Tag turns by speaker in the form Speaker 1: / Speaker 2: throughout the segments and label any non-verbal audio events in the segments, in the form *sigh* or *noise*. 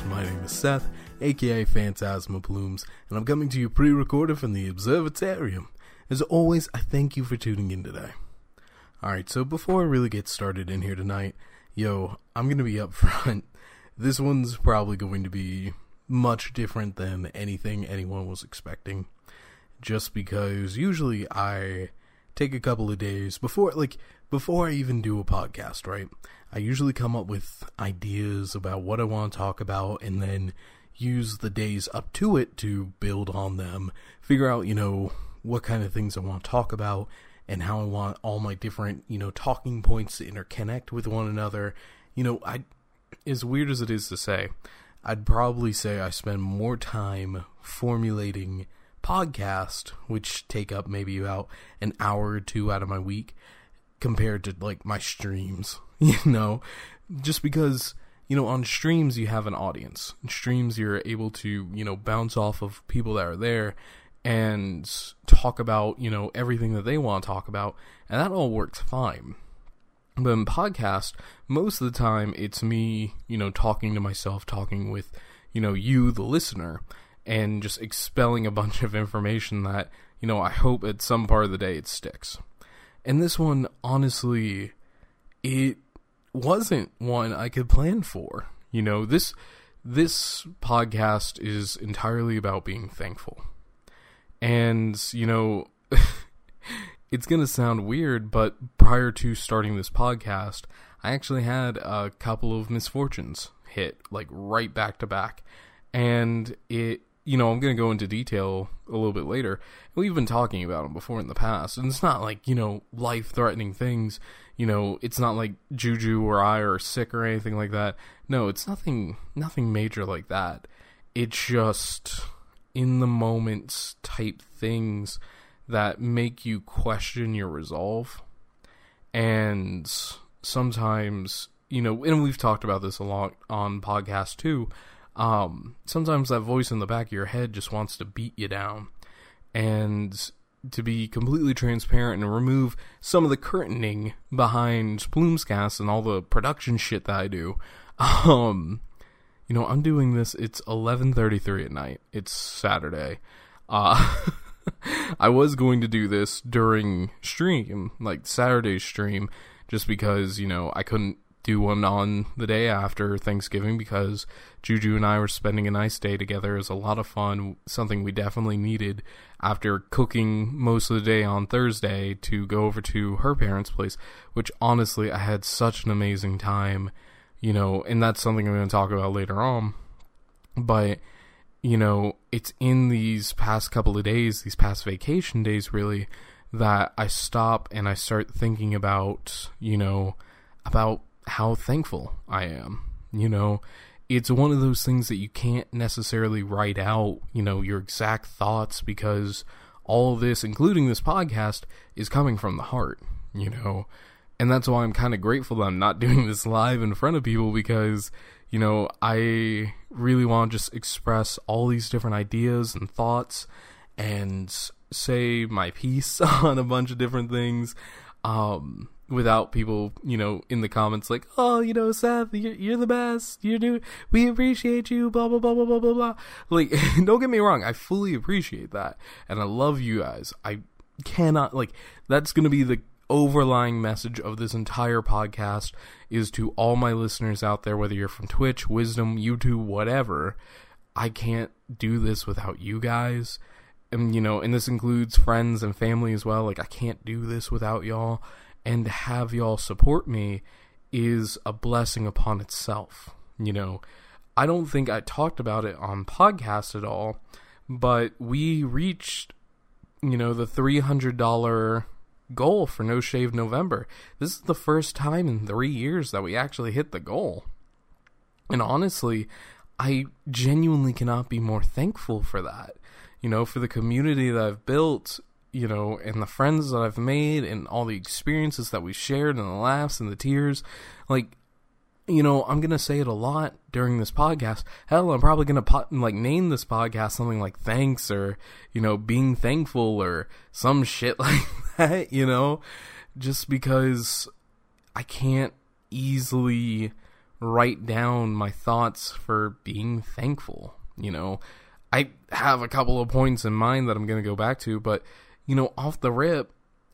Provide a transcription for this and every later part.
Speaker 1: to. My name is Seth, aka Phantasma Plumes, and I'm coming to you pre recorded from the Observatorium. As always, I thank you for tuning in today. Alright, so before I really get started in here tonight, yo, I'm gonna be up front. *laughs* This one's probably going to be much different than anything anyone was expecting. Just because usually I take a couple of days before, like, before I even do a podcast, right? I usually come up with ideas about what I want to talk about and then use the days up to it to build on them, figure out, you know, what kind of things I want to talk about and how I want all my different, you know, talking points to interconnect with one another. You know, I as weird as it is to say, I'd probably say I spend more time formulating podcast, which take up maybe about an hour or two out of my week, compared to like my streams, *laughs* you know, just because you know on streams you have an audience. In streams you're able to you know bounce off of people that are there and talk about you know everything that they want to talk about, and that all works fine. But in podcast, most of the time it's me, you know, talking to myself, talking with, you know, you, the listener, and just expelling a *laughs* bunch of information that, you know, I hope at some part of the day it sticks. And this one, honestly, it wasn't one I could plan for. You know, this this podcast is entirely about being thankful. And, you know, *laughs* it's going to sound weird, but prior to starting this podcast, I actually had a couple of misfortunes hit like right back to back. And it you know, I'm going to go into detail a little bit later. We've been talking about them before in the past, and it's not like, you know, life threatening things. You know, it's not like Juju or I are sick or anything like that. No, it's nothing nothing major like that. It's just in the moments type things that make you question your resolve. And sometimes, you know, and we've talked about this a lot on podcast too um, sometimes that voice in the back of your head just wants to beat you down. And to be completely transparent and remove some of the curtaining behind PlumesCast and all the production shit that I do, *laughs* um, you know, I'm doing this. It's 11:33 at night. It's Saturday. Uh, *laughs* I was going to do this during stream, like Saturday stream, just because you know I couldn't do one on the day after Thanksgiving because Juju and I were spending a nice day together. It was a lot of fun, something we definitely needed after cooking most of the day on Thursday to go over to her parents' place, which honestly, I had such an amazing time, you know, and that's something I'm going to talk about later on. But, you know, it's in these past couple of days, these past vacation days, really, that I stop and I start thinking about, you know, about how thankful I am. You know, it's one of those things that you can't necessarily write out, you know, your exact thoughts because all of this, including this podcast, is coming from the heart, you know. And that's why I'm kind of grateful that I'm not *laughs* doing this live in front of people because, you know, I really want to just express all these different ideas and thoughts and say my *laughs* piece *laughs* on a bunch of different things. Um, without people, you know, in the comments like, oh, you know, Seth, you're, you're the best. You do, we appreciate you. Blah blah blah blah blah blah blah. Like, *laughs* don't get me wrong, I fully appreciate that, and I love you guys. I cannot like that's gonna be the overlying message of this entire podcast is to all my listeners out there, whether you're from Twitch, Wisdom, YouTube, whatever. I can't do this without you guys. And you know, and this includes friends and family as well. Like I can't do this without y'all and to have y'all support me is a blessing upon itself. You know, I don't think I talked about it on podcast at all, but we reached, you know, the $300 goal for No Shave November. This is the first time in three years that we actually hit the goal. And honestly, I genuinely cannot be more thankful for that. You know, for the community that I've built you know, and the friends that I've made and all the experiences that we shared and the laughs and the tears. Like, you know, I'm going to say it a lot during this podcast. Hell, I'm probably going to like name this podcast something like thanks or, you know, being thankful or some shit *laughs* like that, you know, just because I can't easily write down my thoughts for being thankful. You know, I have a couple of points in mind that I'm going to go back to, but you know, off the rip,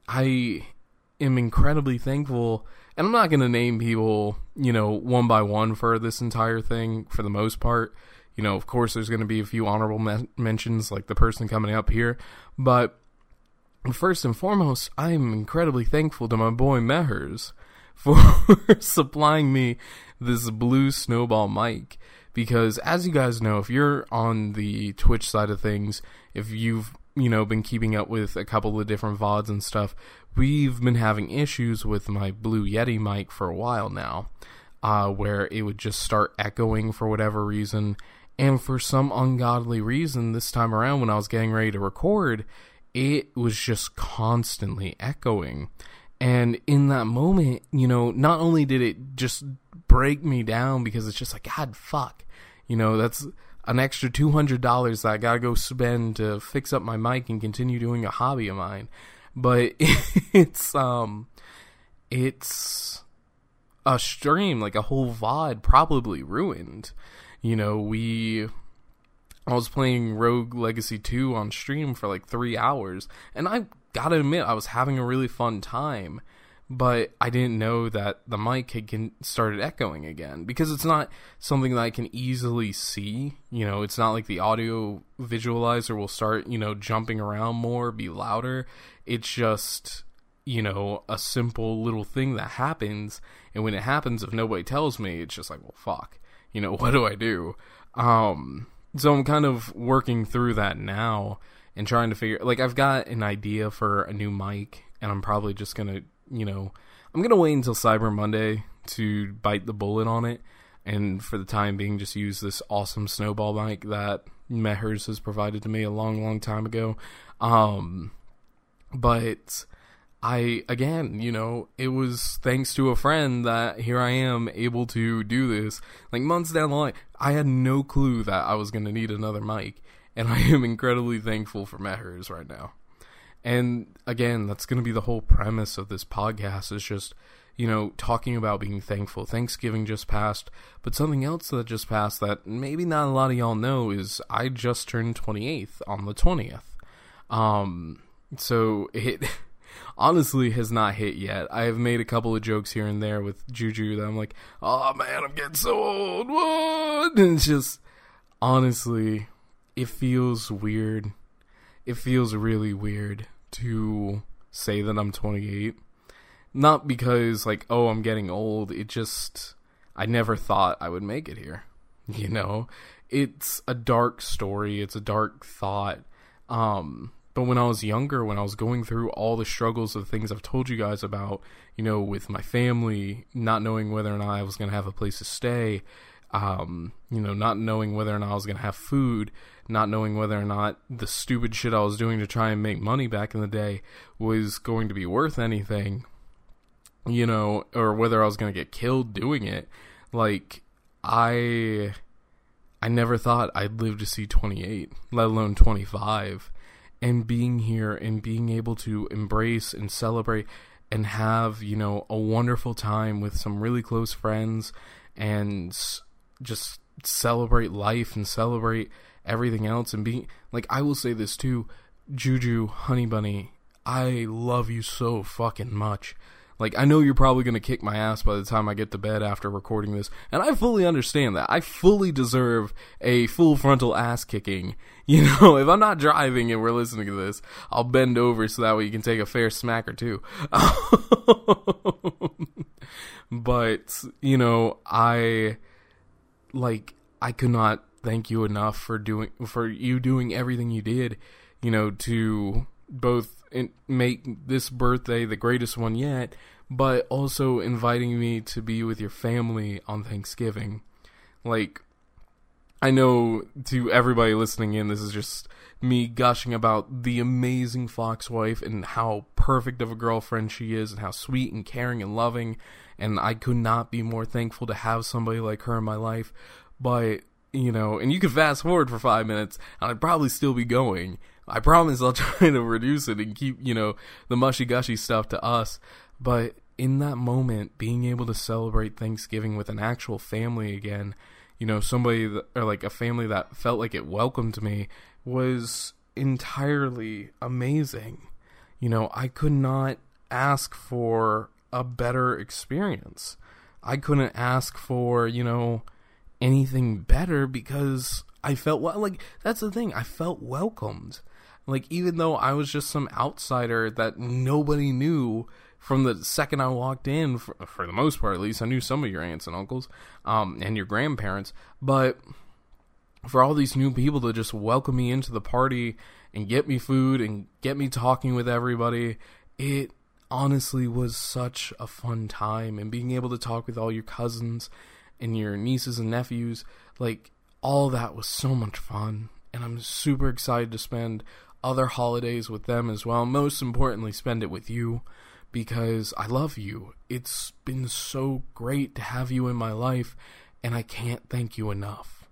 Speaker 1: I am incredibly thankful. And I'm not going to name people, you know, one by one for this entire thing for the most part. You know, of course, there's going to be a few honorable me- mentions, like the person coming up here. But first and foremost, I'm incredibly thankful to my boy Mehers *laughs* for supplying me this blue snowball mic. Because as you guys know, if you're on the Twitch side of things, if you've you know been keeping up with a couple of different VODs and stuff, we've been having issues with my Blue Yeti mic for a while now, uh, where it would just start echoing for whatever reason. And for some ungodly reason, this time around when I was getting ready to record, it was just constantly echoing. And in that moment, you know, not only did it just break me down because it's just like, God, fuck. You know, that's an extra $200 that I gotta go spend to fix up my mic and continue doing a hobby of mine. But *laughs* it's, um, it's a stream, like a whole VOD probably ruined. You know, we, I was playing Rogue Legacy 2 on stream for like three hours, and I gotta admit, I was having a really fun time but I didn't know that the mic had started echoing again because it's not something that I can easily see. You know, it's not like the audio visualizer will start, you know, jumping around more, be louder. It's just, you know, a simple little thing that happens. And when it happens, if nobody tells me, it's just like, well, fuck. You know, *laughs* what do I do? Um, so I'm kind of working through that now and trying to figure, like, I've got an idea for a new mic and I'm probably just going to you know, I'm gonna wait until Cyber Monday to bite the bullet on it, and for the time being, just use this awesome snowball mic that Mehers has provided to me a long, long time ago. Um, but I again, you know, it was thanks to a friend that here I am able to do this. Like months down the line, I had no clue that I was to need another mic, and I am incredibly thankful for Mehers right now. And again, that's going to be the whole premise of this podcast is just, you know, talking about being thankful. Thanksgiving just passed, but something else that just passed that maybe not a lot of y'all know is I just turned 28th on the 20th. Um, so it *laughs* honestly has not hit yet. I have made a couple of jokes here and there with Juju that I'm like, oh man, I'm getting so old. What? And *laughs* it's just, honestly, it feels weird. It feels really weird to say that I'm 28. Not because like oh I'm getting old. It just I never thought I would make it here. *laughs* You know, it's a dark story. It's a dark thought. Um, but when I was younger, when I was going through all the struggles of things I've told you guys about, you know, with my family, not knowing whether or not I was going to have a place to stay, um, you know, not knowing whether or not I was going to have food, not knowing whether or not the stupid shit I was doing to try and make money back in the day was going to be worth anything, you know, or whether I was going to get killed doing it. Like, I. I never thought I'd live to see 28, let alone 25. And being here and being able to embrace and celebrate and have, you know, a wonderful time with some really close friends and just celebrate life and celebrate everything else and be like I will say this too, Juju Honey Bunny, I love you so fucking much. Like I know you're probably going to kick my ass by the time I get to bed after recording this, and I fully understand that. I fully deserve a full frontal ass kicking. *laughs* You know, if I'm not driving and we're listening to this, I'll bend over so that way you can take a fair smack or two. *laughs* but, you know, I like I could not thank you enough for doing for you doing everything you did, you know, to both make this birthday the greatest one yet, but also inviting me to be with your family on Thanksgiving. Like I know to everybody listening in, this is just me gushing about the amazing Fox wife and how perfect of a girlfriend she is and how sweet and caring and loving. And I could not be more thankful to have somebody like her in my life. But you know, and you could fast forward for five minutes, and I'd probably still be going. I promise I'll *laughs* try to reduce it and keep, you know, the mushy gushy stuff to us. But in that moment, being able to celebrate Thanksgiving with an actual family again, you know, somebody that, or like a family that felt like it welcomed me was entirely amazing. You know, I could not ask for a better experience. I couldn't ask for, you know, anything better because I felt well like that's the thing. I felt welcomed. Like even though I was just some outsider that nobody knew from the second I walked in, for, for the most part at least, I knew some of your aunts and uncles, um, and your grandparents, but for all these new people to just welcome me into the party and get me food and get me talking with everybody, it honestly was such a fun time and being able to talk with all your cousins and your nieces and nephews like all that was so much fun and I'm super excited to spend other holidays with them as well most importantly spend it with you because I love you. It's been so great to have you in my life and I can't thank you enough.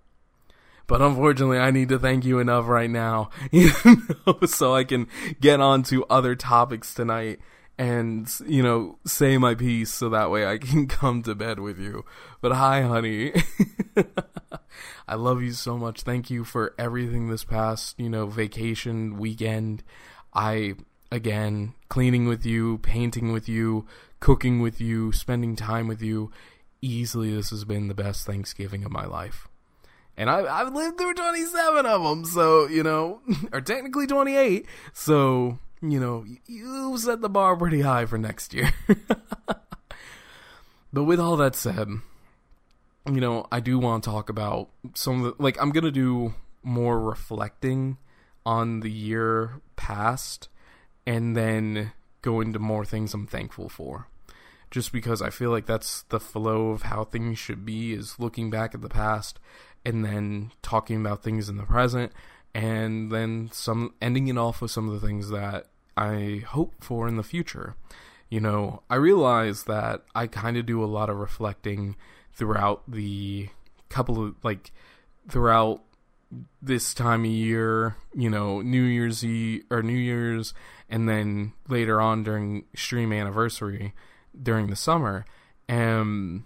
Speaker 1: But unfortunately I need to thank you enough right now *laughs* you know, so I can get on to other topics tonight and you know say my piece so that way I *laughs* can come to bed with you. But hi, honey. *laughs* I love you so much. Thank you for everything this past, you know, vacation weekend. I again cleaning with you, painting with you, cooking with you, spending time with you. Easily, this has been the best Thanksgiving of my life. And I, I've lived through 27 of them, so, you know, *laughs* or technically 28. So, you know, you set the bar pretty high for next year. *laughs* but with all that said, you know, I do want to talk about some of the, like, I'm going to do more reflecting on the year past and then go into more things I'm thankful for. Just because I feel like that's the flow of how things should be is looking back at the past and then talking about things in the present and then some ending it off with some of the things that I hope for in the future. You know, I realize that I kind of do a lot of reflecting throughout the couple of like throughout this time of year, you know, New Year's Eve or New Year's, and then later on during stream anniversary during the summer. And,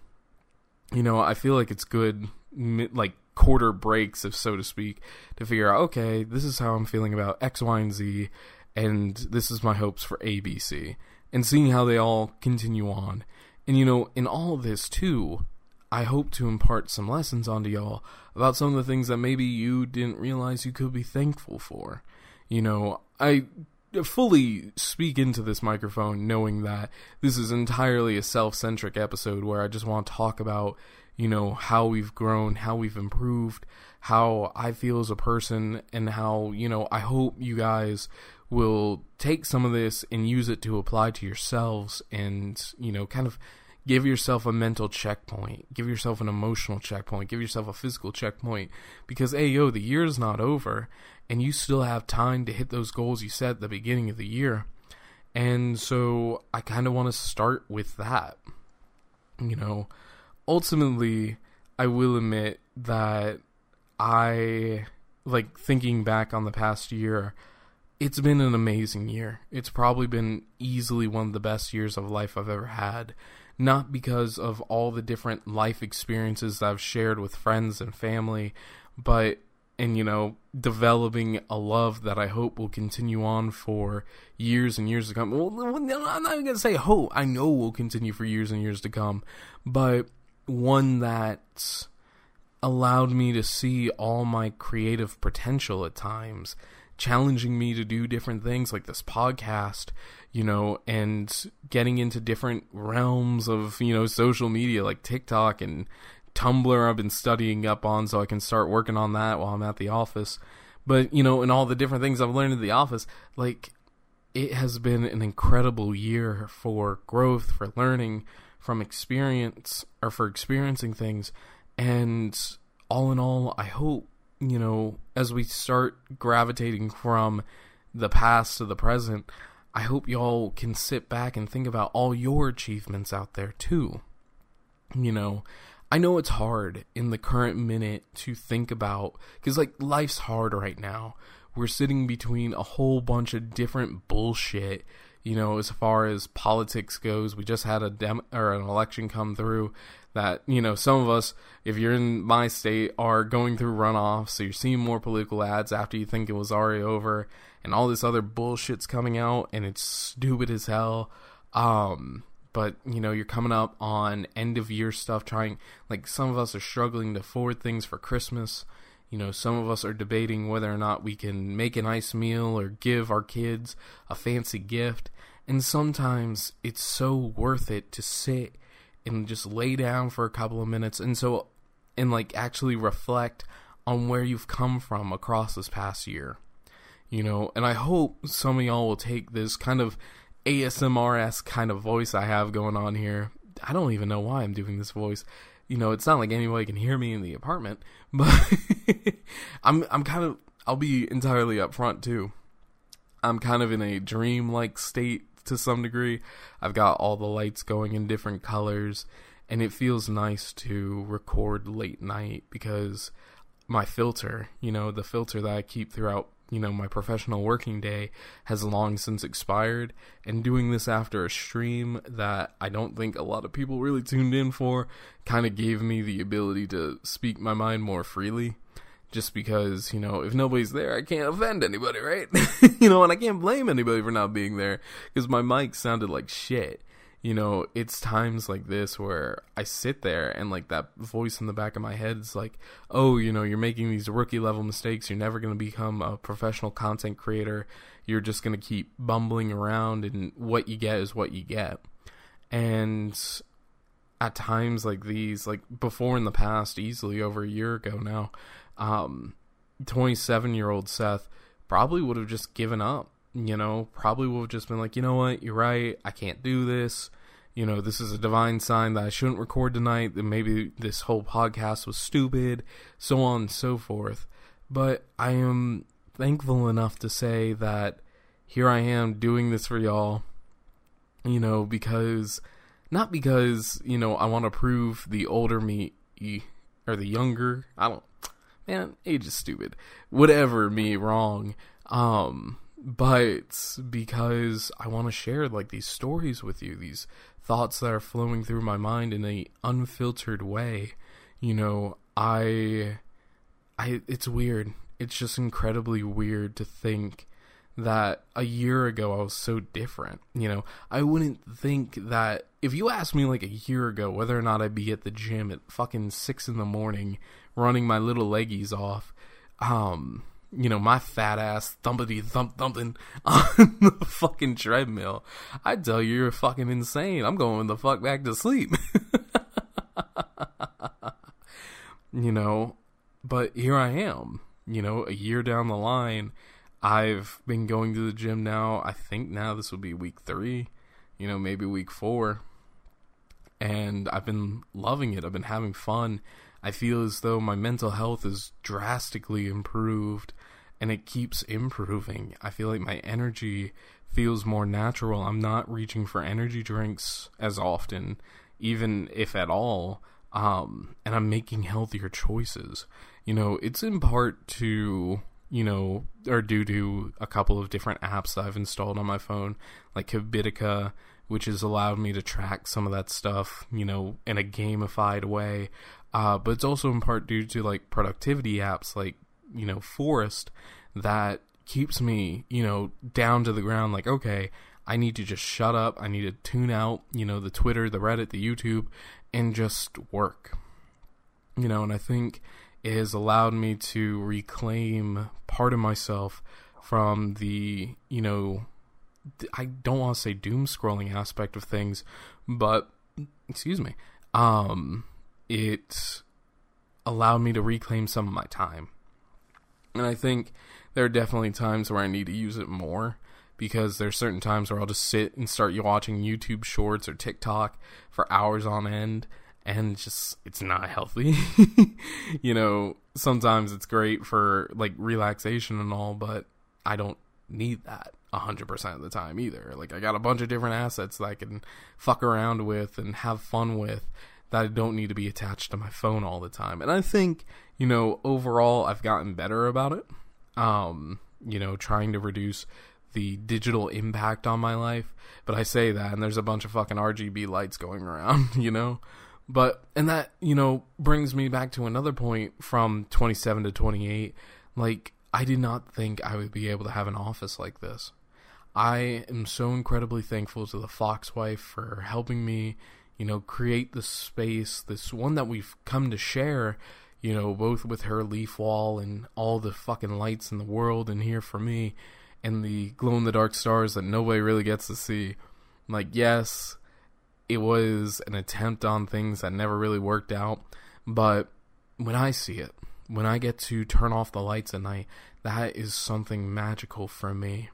Speaker 1: you know, I feel like it's good, like quarter breaks, if so to speak, to figure out, okay, this is how I'm feeling about X, Y, and Z, and this is my hopes for ABC, and seeing how they all continue on. And you know, in all this too, I hope to impart some lessons onto y'all about some of the things that maybe you didn't realize you could be thankful for. You know, I fully speak into this microphone knowing that this is entirely a self-centric episode where I just want to talk about, you know, how we've grown, how we've improved, how I feel as a person and how, you know, I hope you guys will take some of this and use it to apply to yourselves and, you know, kind of give yourself a mental checkpoint, give yourself an emotional checkpoint, give yourself a physical checkpoint because, hey, yo, the year is not over and you still have time to hit those goals you set at the beginning of the year. And so I kind of want to start with that. You know, ultimately, I will admit that I, like, thinking back on the past year, it's been an amazing year. It's probably been easily one of the best years of life I've ever had. Not because of all the different life experiences that I've shared with friends and family, but and you know developing a love that I hope will continue on for years and years to come. Well, I'm not even gonna say hope. I know will continue for years and years to come, but one that allowed me to see all my creative potential at times challenging me to do different things like this podcast, you know, and getting into different realms of, you know, social media like TikTok and Tumblr I've been studying up on so I can start working on that while I'm at the office. But, you know, and all the different things I've learned at the office, like it has been an incredible year for growth, for learning, from experience or for experiencing things. And all in all, I hope you know, as we start gravitating from the past to the present, I hope y'all can sit back and think about all your achievements out there too. You know, I know it's hard in the current minute to think about because like life's hard right now. We're sitting between a whole bunch of different bullshit, you know, as far as politics goes, we just had a dem or an election come through that, you know, some of us, if you're in my state, are going through runoffs, so you're seeing more political ads after you think it was already over, and all this other bullshit's coming out, and it's stupid as hell. Um, but you know, you're coming up on end of year stuff, trying like some of us are struggling to afford things for Christmas. You know, some of us are debating whether or not we can make a nice meal or give our kids a fancy gift. And sometimes it's so worth it to sit and just lay down for a couple of minutes and so and like actually reflect on where you've come from across this past year. You know, and I hope some of y'all will take this kind of ASMR kind of voice I have going on here. I don't even know why I'm doing this voice you know, it's not like anybody can hear me in the apartment, *laughs* but I'm I'm kind of I'll be entirely upfront too. I'm kind of in a dream-like state to some degree. I've got all the lights going in different colors and it feels nice to record late night because my filter, you know, the filter that I keep throughout you know my professional working day has long since expired and doing this after a stream that I don't think a lot of people really tuned in for kind of gave me the ability to speak my mind more freely just because you know if nobody's there I can't offend anybody right *laughs* you know and I can't blame anybody for not being there because my mic sounded like shit you know, it's times like this where I sit there and like that voice in the back of my head is like, oh, you know, you're making these rookie level mistakes. You're never going to become a professional content creator. You're just going to keep bumbling around, and what you get is what you get. And at times like these, like before in the past, easily over a year ago now, um, 27 year old Seth probably would have just given up you know, probably would have just been like, you know what, you're right, I can't do this. You know, this is a divine sign that I shouldn't record tonight, that maybe this whole podcast was stupid, so on and so forth. But I am thankful enough to say that here I am doing this for y'all, you know, because, not because, you know, I want to prove the older me, or the younger, I don't, man, age is stupid, whatever me wrong, um, but because I want to share like these stories with you, these thoughts that are flowing through my mind in a unfiltered way. You know, I I it's weird. It's just incredibly weird to think that a year ago I was so different. You know, I wouldn't think that if you asked me like a year ago whether or not I'd be at the gym at fucking six in the morning running my little leggies off, um, you know, my fat ass thumpity thump thumping *laughs* on the fucking treadmill, I tell you, you're fucking insane. I'm going the fuck back to sleep. *laughs* you know, but here I am, you know, a year down the line. I've been going to the gym now. I think now this will be week three, you know, maybe week four. And I've been loving it. I've been having fun. I feel as though my mental health is drastically improved and it keeps improving. I feel like my energy feels more natural. I'm not reaching for energy drinks as often, even if at all. Um, and I'm making healthier choices. You know, it's in part to, you know, or due to a couple of different apps that I've installed on my phone, like Habitica, which has allowed me to track some of that stuff, you know, in a gamified way. Uh, but it's also in part due to like productivity apps like you know forest that keeps me you know down to the ground like okay i need to just shut up i need to tune out you know the twitter the reddit the youtube and just work you know and i think it has allowed me to reclaim part of myself from the you know i don't want to say doom scrolling aspect of things but excuse me um it allowed me to reclaim some of my time. And I think there are definitely times where I need to use it more because there's certain times where I'll just sit and start watching YouTube shorts or TikTok for hours on end and just it's not healthy. *laughs* you know, sometimes it's great for like relaxation and all, but I don't need that 100% of the time either. Like I got a bunch of different assets that I can fuck around with and have fun with that I don't need to be attached to my phone all the time. And I think, you know, overall I've gotten better about it. Um, you know, trying to reduce the digital impact on my life. But I say that, and there's a bunch of fucking RGB lights going around, *laughs* you know? But, and that, you know, brings me back to another point from 27 to 28. Like, I did not think I would be able to have an office like this. I am so incredibly thankful to the Fox wife for helping me, you know, create this space, this one that we've come to share, you know, both with her leaf wall and all the fucking lights in the world and here for me and the glow in the dark stars that nobody really gets to see. Like, yes, it was an attempt on things that never really worked out, but when I see it, when I get to turn off the lights at night, that is something magical for me.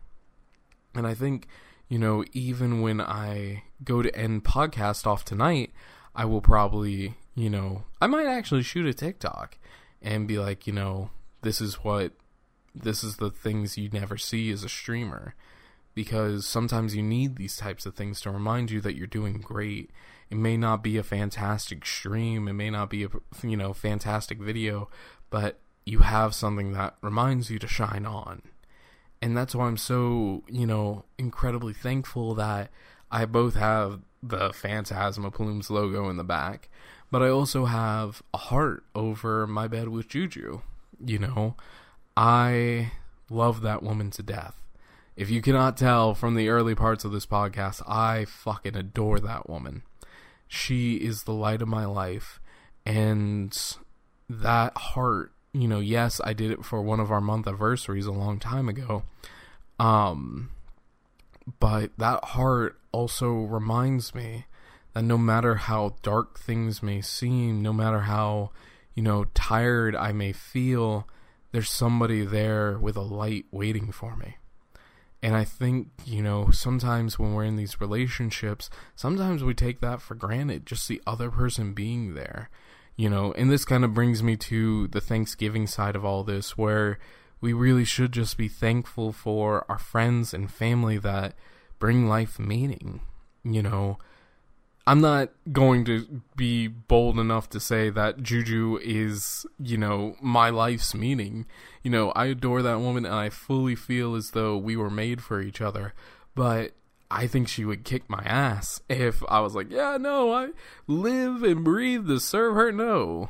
Speaker 1: And I think, you know, even when I go to end podcast off tonight, I will probably, you know, I might actually shoot a TikTok and be like, you know, this is what this is the things you never see as a streamer because sometimes you need these types of things to remind you that you're doing great. It may not be a fantastic stream, it may not be a you know fantastic video, but you have something that reminds you to shine on. And that's why I'm so, you know, incredibly thankful that I both have the Phantasma Plumes logo in the back, but I also have a heart over my bed with Juju. You know, I love that woman to death. If you cannot tell from the early parts of this podcast, I fucking adore that woman. She is the light of my life. And that heart, you know, yes, I did it for one of our month anniversaries a long time ago. Um, but that heart also reminds me that no matter how dark things may seem, no matter how, you know, tired I may feel, there's somebody there with a light waiting for me. And I think, you know, sometimes when we're in these relationships, sometimes we take that for granted, just the other person being there. You know, and this kind of brings me to the Thanksgiving side of all this, where we really should just be thankful for our friends and family that bring life meaning. You know, I'm not going to be bold enough to say that Juju is, you know, my life's meaning. You know, I adore that woman and I fully feel as though we were made for each other. But I think she would kick my ass if I was like, yeah, no, I live and breathe to serve her. No.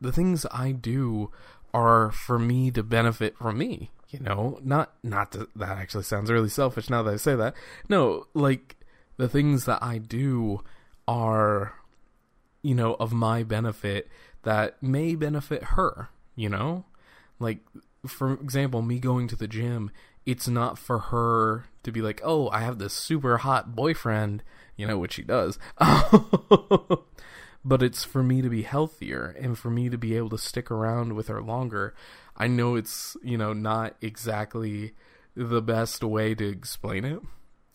Speaker 1: The things I do are for me to benefit from me, you know? Not, not to, that actually sounds really selfish now that I say that. No, like, the things that I do are, you know, of my benefit that may benefit her, you know? Like, for example, me going to the gym, it's not for her to be like, oh, I have this super hot boyfriend, you know, which she does. *laughs* but it's for me to be healthier and for me to be able to stick around with her longer. I know it's, you know, not exactly the best way to explain it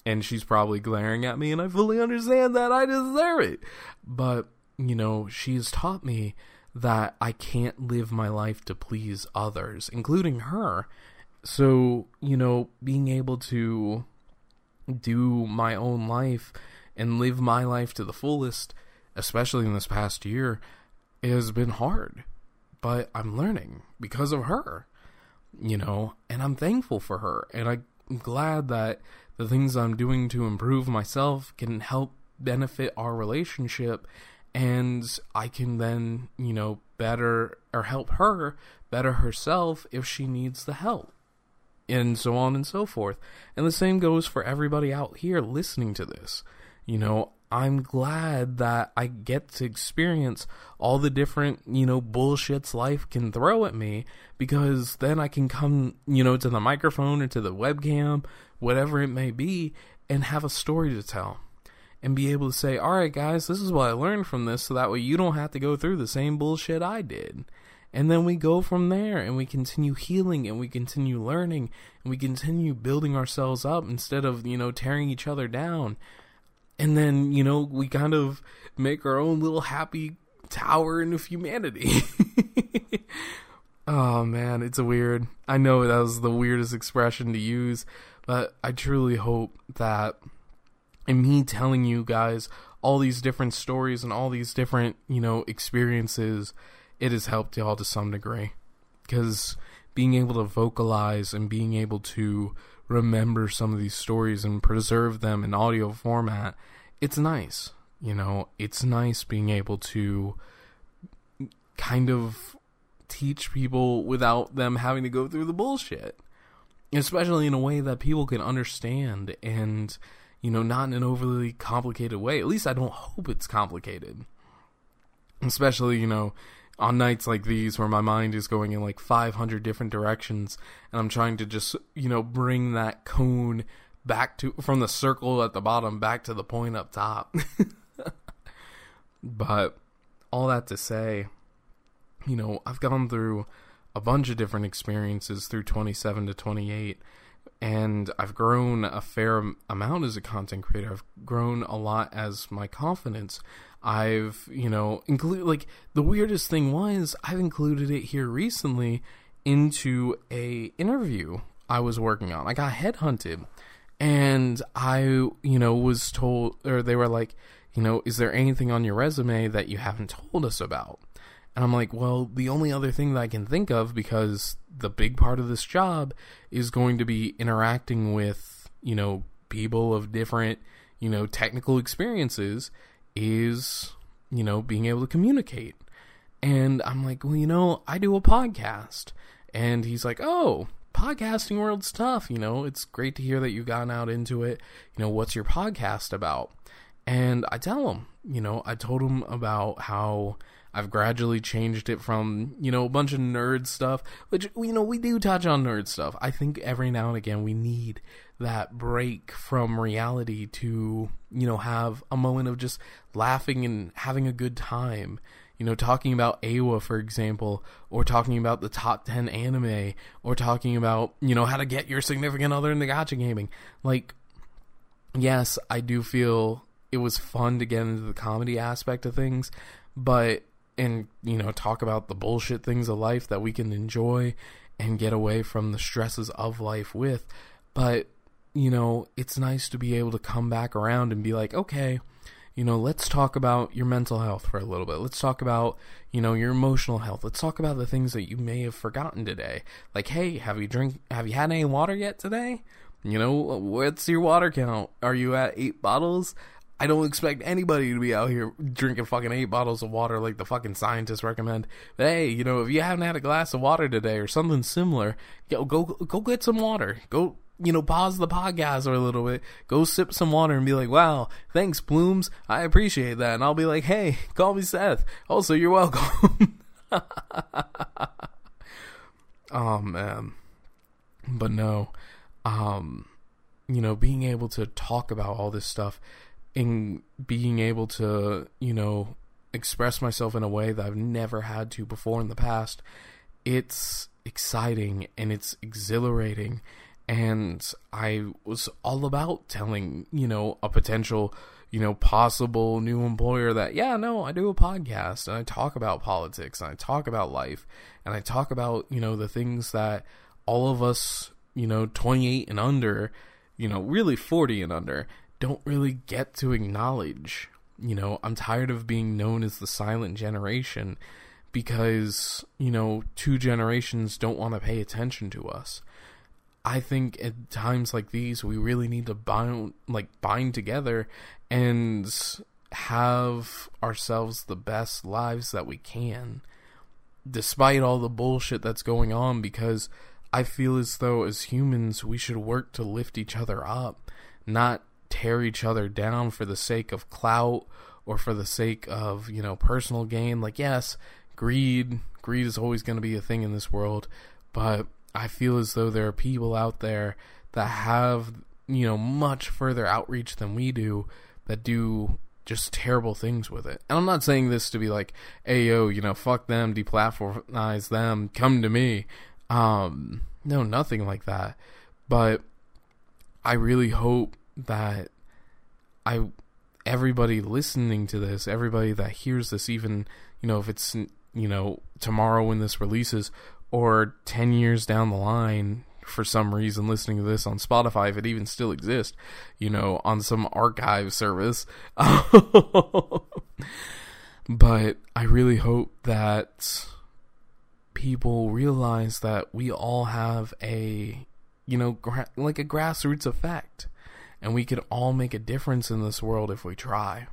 Speaker 1: and she's probably glaring at me and I fully understand that I deserve it. But, you know, she's taught me that I can't live my life to please others, including her. So, you know, being able to do my own life and live my life to the fullest, especially in this past year, has been hard. But I'm learning because of her, you know, and I'm thankful for her. And I'm glad that the things I'm doing to improve myself can help benefit our relationship and I can then, you know, better or help her better herself if she needs the help. And so on and so forth. And the same goes for everybody out here listening to this. You know, I'm glad that I get to experience all the different, you know, bullshits life can throw at me because then I can come, you know, to the microphone or to the webcam whatever it may be, and have a story to tell. And be able to say, all right, guys, this is what I learned from this, so that way you don't have to go through the same bullshit I did. And then we go from there and we continue healing and we continue learning and we continue building ourselves up instead of, you know, tearing each other down. And then, you know, we kind of make our own little happy tower of humanity. *laughs* oh man, it's weird. I know that was the weirdest expression to use, but I truly hope that in me telling you guys all these different stories and all these different, you know, experiences, it has helped y'all to some degree. Because being able to vocalize and being able to remember some of these stories and preserve them in audio format, it's nice. You know, it's nice being able to kind of teach people without them having to go through the bullshit. Especially in a way that people can understand and, you know, not in an overly complicated way. At least I don't hope it's complicated. Especially, you know, on nights like these where my mind is going in like 500 different directions and I'm trying to just, you know, bring that cone back to from the circle at the bottom back to the point up top. *laughs* but all that to say, you know, I've gone through a bunch of different experiences through 27 to 28 and I've grown a fair amount as a content creator. I've grown a lot as my confidence. I've, you know, include like the weirdest thing was I've included it here recently into a interview I was working on. I got headhunted and I, you know, was told or they were like, you know, is there anything on your resume that you haven't told us about? And I'm like, well, the only other thing that I can think of, because the big part of this job is going to be interacting with, you know, people of different, you know, technical experiences, is, you know, being able to communicate. And I'm like, well, you know, I do a podcast. And he's like, oh, podcasting world's tough. You know, it's great to hear that you've gotten out into it. You know, what's your podcast about? And I tell him, you know, I told him about how I've gradually changed it from, you know, a bunch of nerd stuff, which, you know, we do touch on nerd stuff. I think every now and again we need that break from reality to, you know, have a moment of just laughing and having a good time. You know, talking about Awa, for example, or talking about the top 10 anime, or talking about, you know, how to get your significant other into gacha gaming. Like, yes, I do feel it was fun to get into the comedy aspect of things, but and you know talk about the bullshit things of life that we can enjoy and get away from the stresses of life with. But you know it's nice to be able to come back around and be like okay you know let's talk about your mental health for a little bit. Let's talk about you know your emotional health. Let's talk about the things that you may have forgotten today. Like hey have you drink have you had any water yet today? You know what's your water count? Are you at eight bottles I don't expect anybody to be out here drinking fucking eight bottles of water like the fucking scientists recommend. But hey, you know, if you haven't had a glass of water today or something similar, go go go get some water. Go you know, pause the podcast for a little bit, go sip some water and be like, wow, thanks, Plumes. I appreciate that. And I'll be like, hey, *laughs* call me Seth. Also, you're welcome. *laughs* oh, man. But no, um, you know, being able to talk about all this stuff in being able to, you know, express myself in a way that I've never had to before in the past, it's exciting and it's exhilarating. And I was all about telling, you know, a potential, you know, possible new employer that, yeah, no, I do a podcast and I talk about politics and I talk about life and I talk about, you know, the things that all of us, you know, 28 and under, you know, really 40 and under don't really get to acknowledge. You know, I'm tired of being known as the silent generation because, you know, two generations don't want to pay attention to us. I think at times like these we really need to bind like bind together and have ourselves the best lives that we can despite all the bullshit that's going on because I feel as though as humans we should work to lift each other up, not tear each other down for the sake of clout or for the sake of, you know, personal gain. Like, yes, greed, greed is always going to be a thing in this world, but I feel as though there are people out there that have, you know, much further outreach than we do that do just terrible things with it. And I'm not saying this to be like, hey yo, you know, fuck them, deplatformize them, come to me. Um, no, nothing like that. But I really hope that I everybody listening to this, everybody that hears this, even you know if it's you know tomorrow when this releases or ten years down the line for some reason listening to this on Spotify if it even still exists, you know, on some archive service. *laughs* but I really hope that people realize that we all have a you know, gra- like a grassroots effect. And we could all make a difference in this world if we try.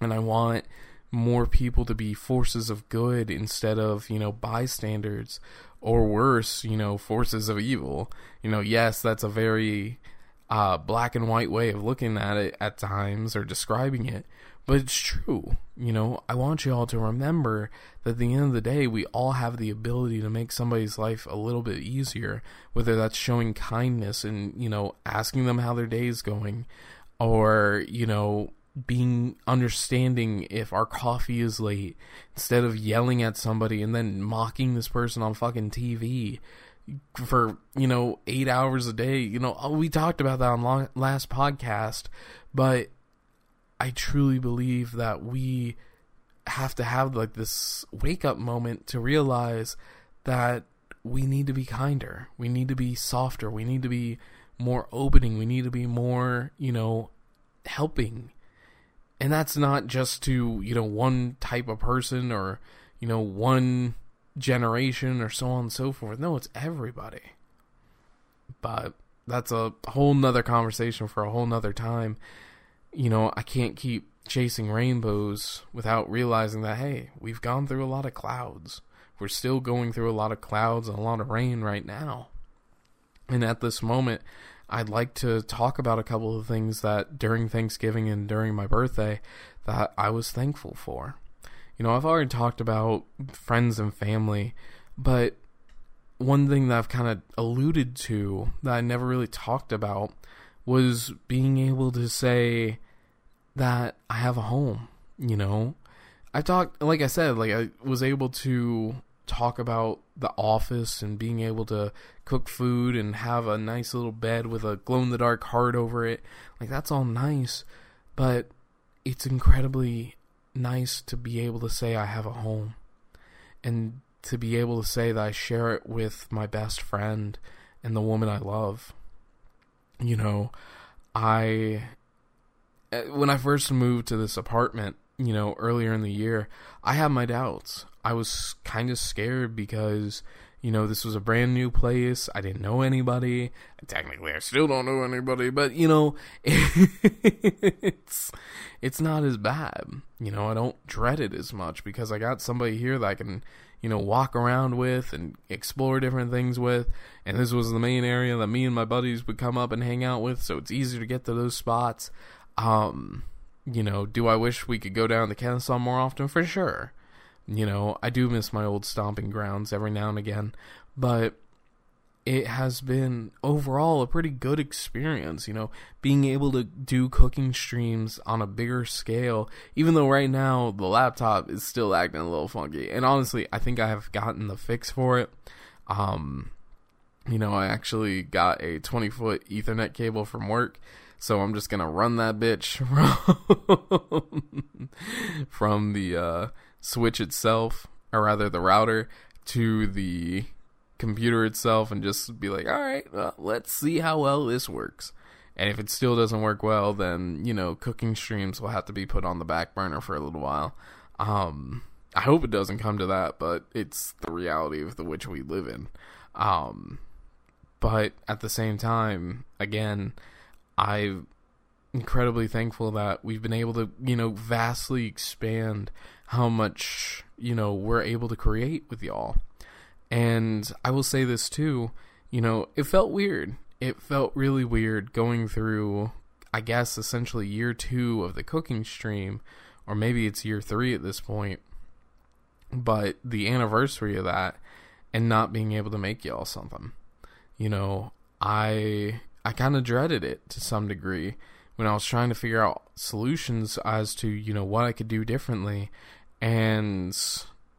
Speaker 1: And I want more people to be forces of good instead of, you know, bystanders or worse, you know, forces of evil. You know, yes, that's a very uh, black and white way of looking at it at times or describing it, but it's true. You know, I want you all to remember that at the end of the day, we all have the ability to make somebody's life a little bit easier, whether that's showing kindness and, you know, asking them how their day is going or, you know, being understanding if our coffee is late instead of yelling at somebody and then mocking this person on fucking TV for you know eight hours a day you know oh, we talked about that on last podcast but i truly believe that we have to have like this wake up moment to realize that we need to be kinder. We need to be softer. We need to be more opening. We need to be more you know helping. And that's not just to you know one type of person or you know one generation or so on and so forth. No it's everybody. But that's a whole nother conversation for a whole nother time you know i can't keep chasing rainbows without realizing that hey we've gone through a lot of clouds we're still going through a lot of clouds and a lot of rain right now and at this moment I'd like to talk about a couple of things that during Thanksgiving and during my birthday that I was thankful for. You know, I've already talked about friends and family, but one thing that I've kind of alluded to that I never really talked about was being able to say that I have a home, you know. I talked like I said, like I was able to talk about the office and being able to cook food and have a nice little bed with a glow in the dark heart over it. Like that's all nice, but it's incredibly nice to be able to say I have a home and to be able to say that I share it with my best friend and the woman I love. You know, I eh, when I first moved to this apartment, you know, earlier in the year, I had my doubts. I was kind of scared because, you know, this was a brand new place. I didn't know anybody. Technically, I still don't know anybody, but you know, *laughs* it's it's not as bad. You know, I don't dread it as much because I got somebody here that I can, you know, walk around with and explore different things with. And this was the main area that me and my buddies would come up and hang out with, so it's easier to get to those spots. Um, you know, do I wish we could go down to Kennesaw more often? For sure. You know, I do miss my old stomping grounds every now and again, but it has been overall a pretty good experience, you know, being able to do cooking streams on a bigger scale, even though right now the laptop is still acting a little funky. And honestly, I think I have gotten the fix for it. Um, you know, I actually got a 20 foot Ethernet cable from work so I'm just gonna run that bitch *laughs* from, from the uh, switch itself, or rather the router, to the computer itself, and just be like, all right, well, let's see how well this works. And if it still doesn't work well, then you know cooking streams will have to be put on the back burner for a little while. Um, I hope it doesn't come to that, but it's the reality of the which we live in. Um, but at the same time, again, I'm incredibly thankful that we've been able to, you know, vastly expand how much, you know, we're able to create with y'all. And I will say this too, you know, it felt weird. It felt really weird going through, I guess, essentially year two of the cooking stream, or maybe it's year three at this point. But the anniversary of that and not being able to make y'all something. You know, I I kind of dreaded it to some degree when I was trying to figure out solutions as to, you know, what I could do differently. And,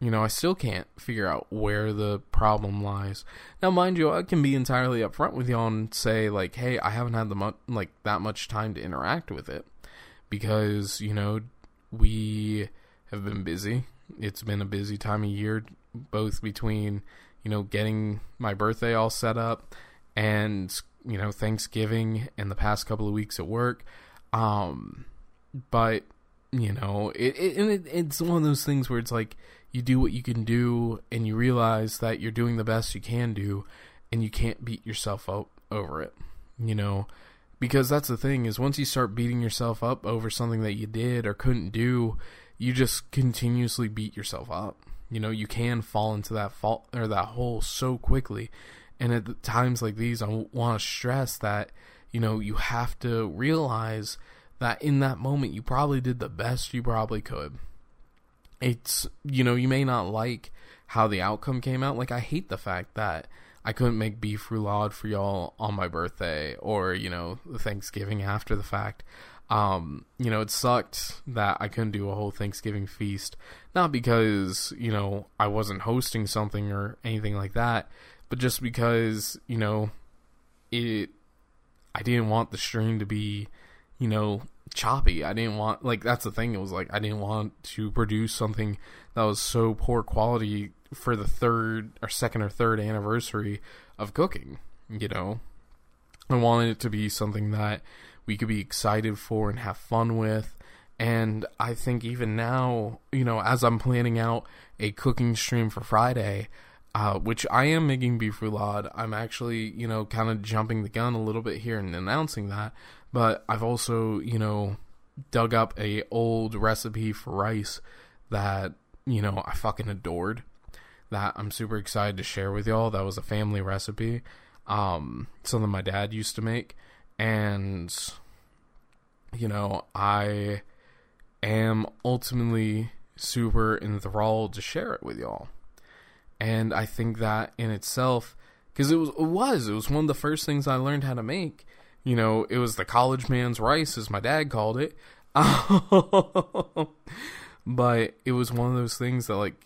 Speaker 1: you know, I still can't figure out where the problem lies. Now, mind you, I can be entirely upfront with y'all and say, like, hey, I haven't had the mu- like that much time to interact with it because, you know, we have been busy. It's been a busy time of year, both between, you know, getting my birthday all set up and you know Thanksgiving and the past couple of weeks at work. Um, but you know, it, it it, it's one of those things where it's like you do what you can do and you realize that you're doing the best you can do and you can't beat yourself up over it. You know, because that's the thing is once you start beating yourself up over something that you did or couldn't do, you just continuously beat yourself up. You know, you can fall into that fault or that hole so quickly. And at times like these, I want to stress that, you know, you have to realize that in that moment you probably did the best you probably could. It's, you know, you may not like how the outcome came out. Like, I hate the fact that I couldn't make beef roulade for y'all on my birthday or, you know, Thanksgiving after the fact. Um, you know, it sucked that I couldn't do a whole Thanksgiving feast. Not because, you know, I wasn't hosting something or anything like that, but just because, you know, it I didn't want the stream to be, you know, choppy. I didn't want like that's the thing. It was like I didn't want to produce something that was so poor quality for the third or second or third anniversary of cooking. You know, I wanted it to be something that we could be excited for and have fun with. And I think even now, you know, as I'm planning out a cooking stream for Friday, uh, which I am making beef roulade, I'm actually, you know, kind of jumping the gun a little bit here and announcing that. But I've also, you know, dug up a old recipe for rice that, you know, I fucking adored that I'm super excited to share with y'all. That was a family recipe, um, something my dad used to make, and you know I am ultimately super enthralled to share it with y'all. And I think that in itself, because it was it was it was one of the first things I learned how to make. You know, it was the college man's rice, as my dad called it. Um, *laughs* but it was one of those things that like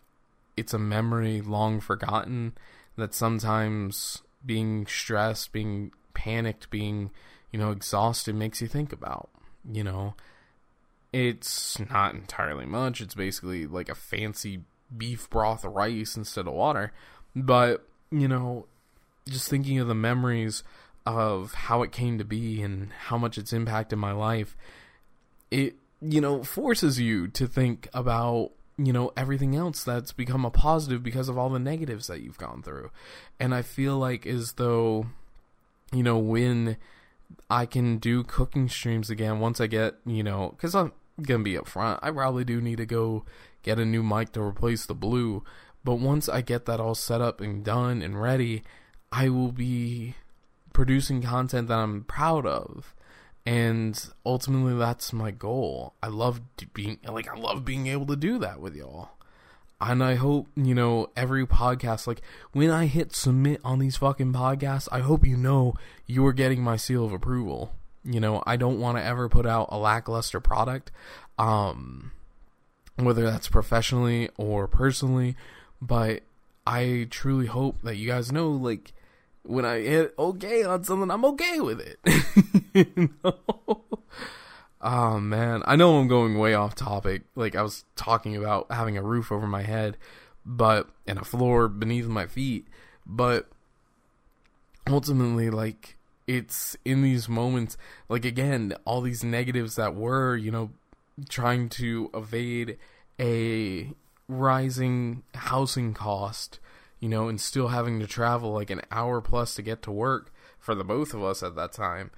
Speaker 1: it's a memory long forgotten that sometimes being stressed, being panicked, being, you know, exhausted makes you think about, you know. It's not entirely much. It's basically like a fancy beef broth rice instead of water. But, you know, just thinking of the memories of how it came to be and how much it's impacted my life, it, you know, forces you to think about you know everything else that's become a positive because of all the negatives that you've gone through. And i feel like as though you know when i can do cooking streams again once i get you know because i'm gonna be upfront i probably do need to go get a new mic to replace the blue. But once i get that all set up and done and ready i will be producing content that i'm proud of. And ultimately that's my goal. I love being like i love being able to do that with y'all. And i hope you know every podcast like when i hit submit on these fucking podcasts i hope you know you are getting my seal of approval. You know i don't want to ever put out a lackluster product um whether that's professionally or personally but i truly hope that you guys know like when I hit okay on something, I'm okay with it. you *laughs* know? Oh man, I know I'm going way off topic. Like I was talking about having a roof over my head, but and a floor beneath my feet, but ultimately like it's in these moments like again all these negatives that were, you know, trying to evade a rising housing cost you know, and still having to travel like an hour plus to get to work for the both of us at that time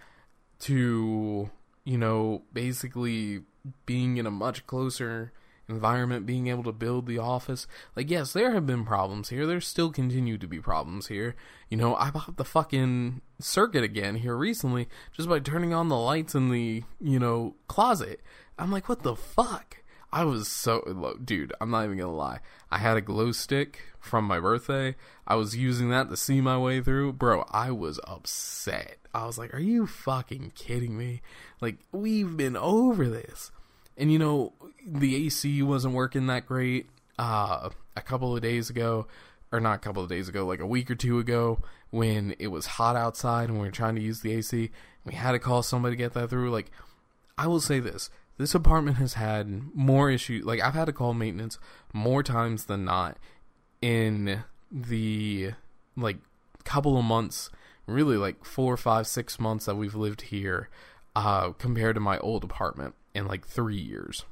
Speaker 1: to, you know, basically being in a much closer environment, being able to build the office. Like, yes, there have been problems here. There still continue to be problems here. You know, I bought the fucking circuit again here recently just by turning on the lights in the, you know, closet. I'm like, what the fuck? I was so dude. I'm not even gonna lie. I had a glow stick from my birthday. I was using that to see my way through, bro. I was upset. I was like, "Are you fucking kidding me?" Like we've been over this, and you know the AC wasn't working that great. Uh, a couple of days ago, or not a couple of days ago, like a week or two ago, when it was hot outside and we were trying to use the AC, we had to call somebody to get that through. Like, I will say this this apartment has had more issues. Like I've had to call maintenance more times than not in the like couple of months, really like four, five, six months that we've lived here, uh, compared to my old apartment in like three years.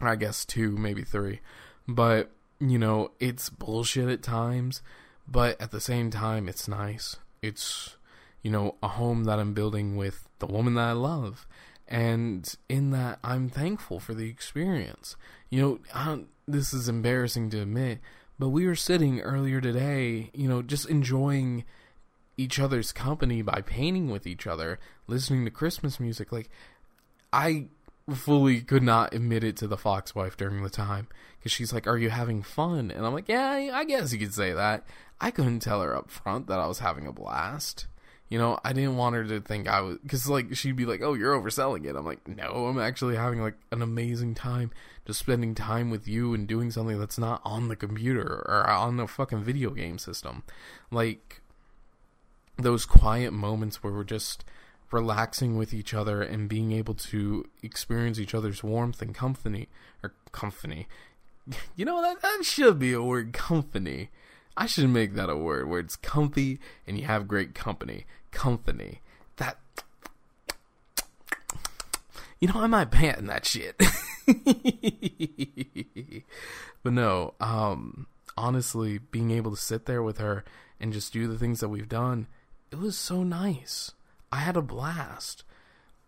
Speaker 1: I guess two, maybe three. But, you know, it's bullshit at times. but at the same time, it's nice. It's, you know, a home that I'm building with the woman that I love. And in that, I'm thankful for the experience. You know, this is embarrassing to admit, but we were sitting earlier today, you know, just enjoying each other's company by painting with each other, listening to Christmas music. Like, I fully could not admit it to the fox wife during the time because she's like, "Are you having fun?" And I'm like, "Yeah, I guess you could say that." I couldn't tell her up front that I was having a blast. You know, I didn't want her to think I was because like she'd be like, "Oh, you're overselling it." I'm like, "No, I'm actually having like an amazing time just spending time with you and doing something that's not on the computer or on the fucking video game system." Like those quiet moments where we're just relaxing with each other and being able to experience each other's warmth and company or company. *laughs* You know that that should be a word company. I should make that a word where it's comfy and you have great company. Company. That *tsk* You know, I might patent that shit. *laughs* but no, um honestly, being able to sit there with her and just do the things that we've done, it was so nice. I had a blast.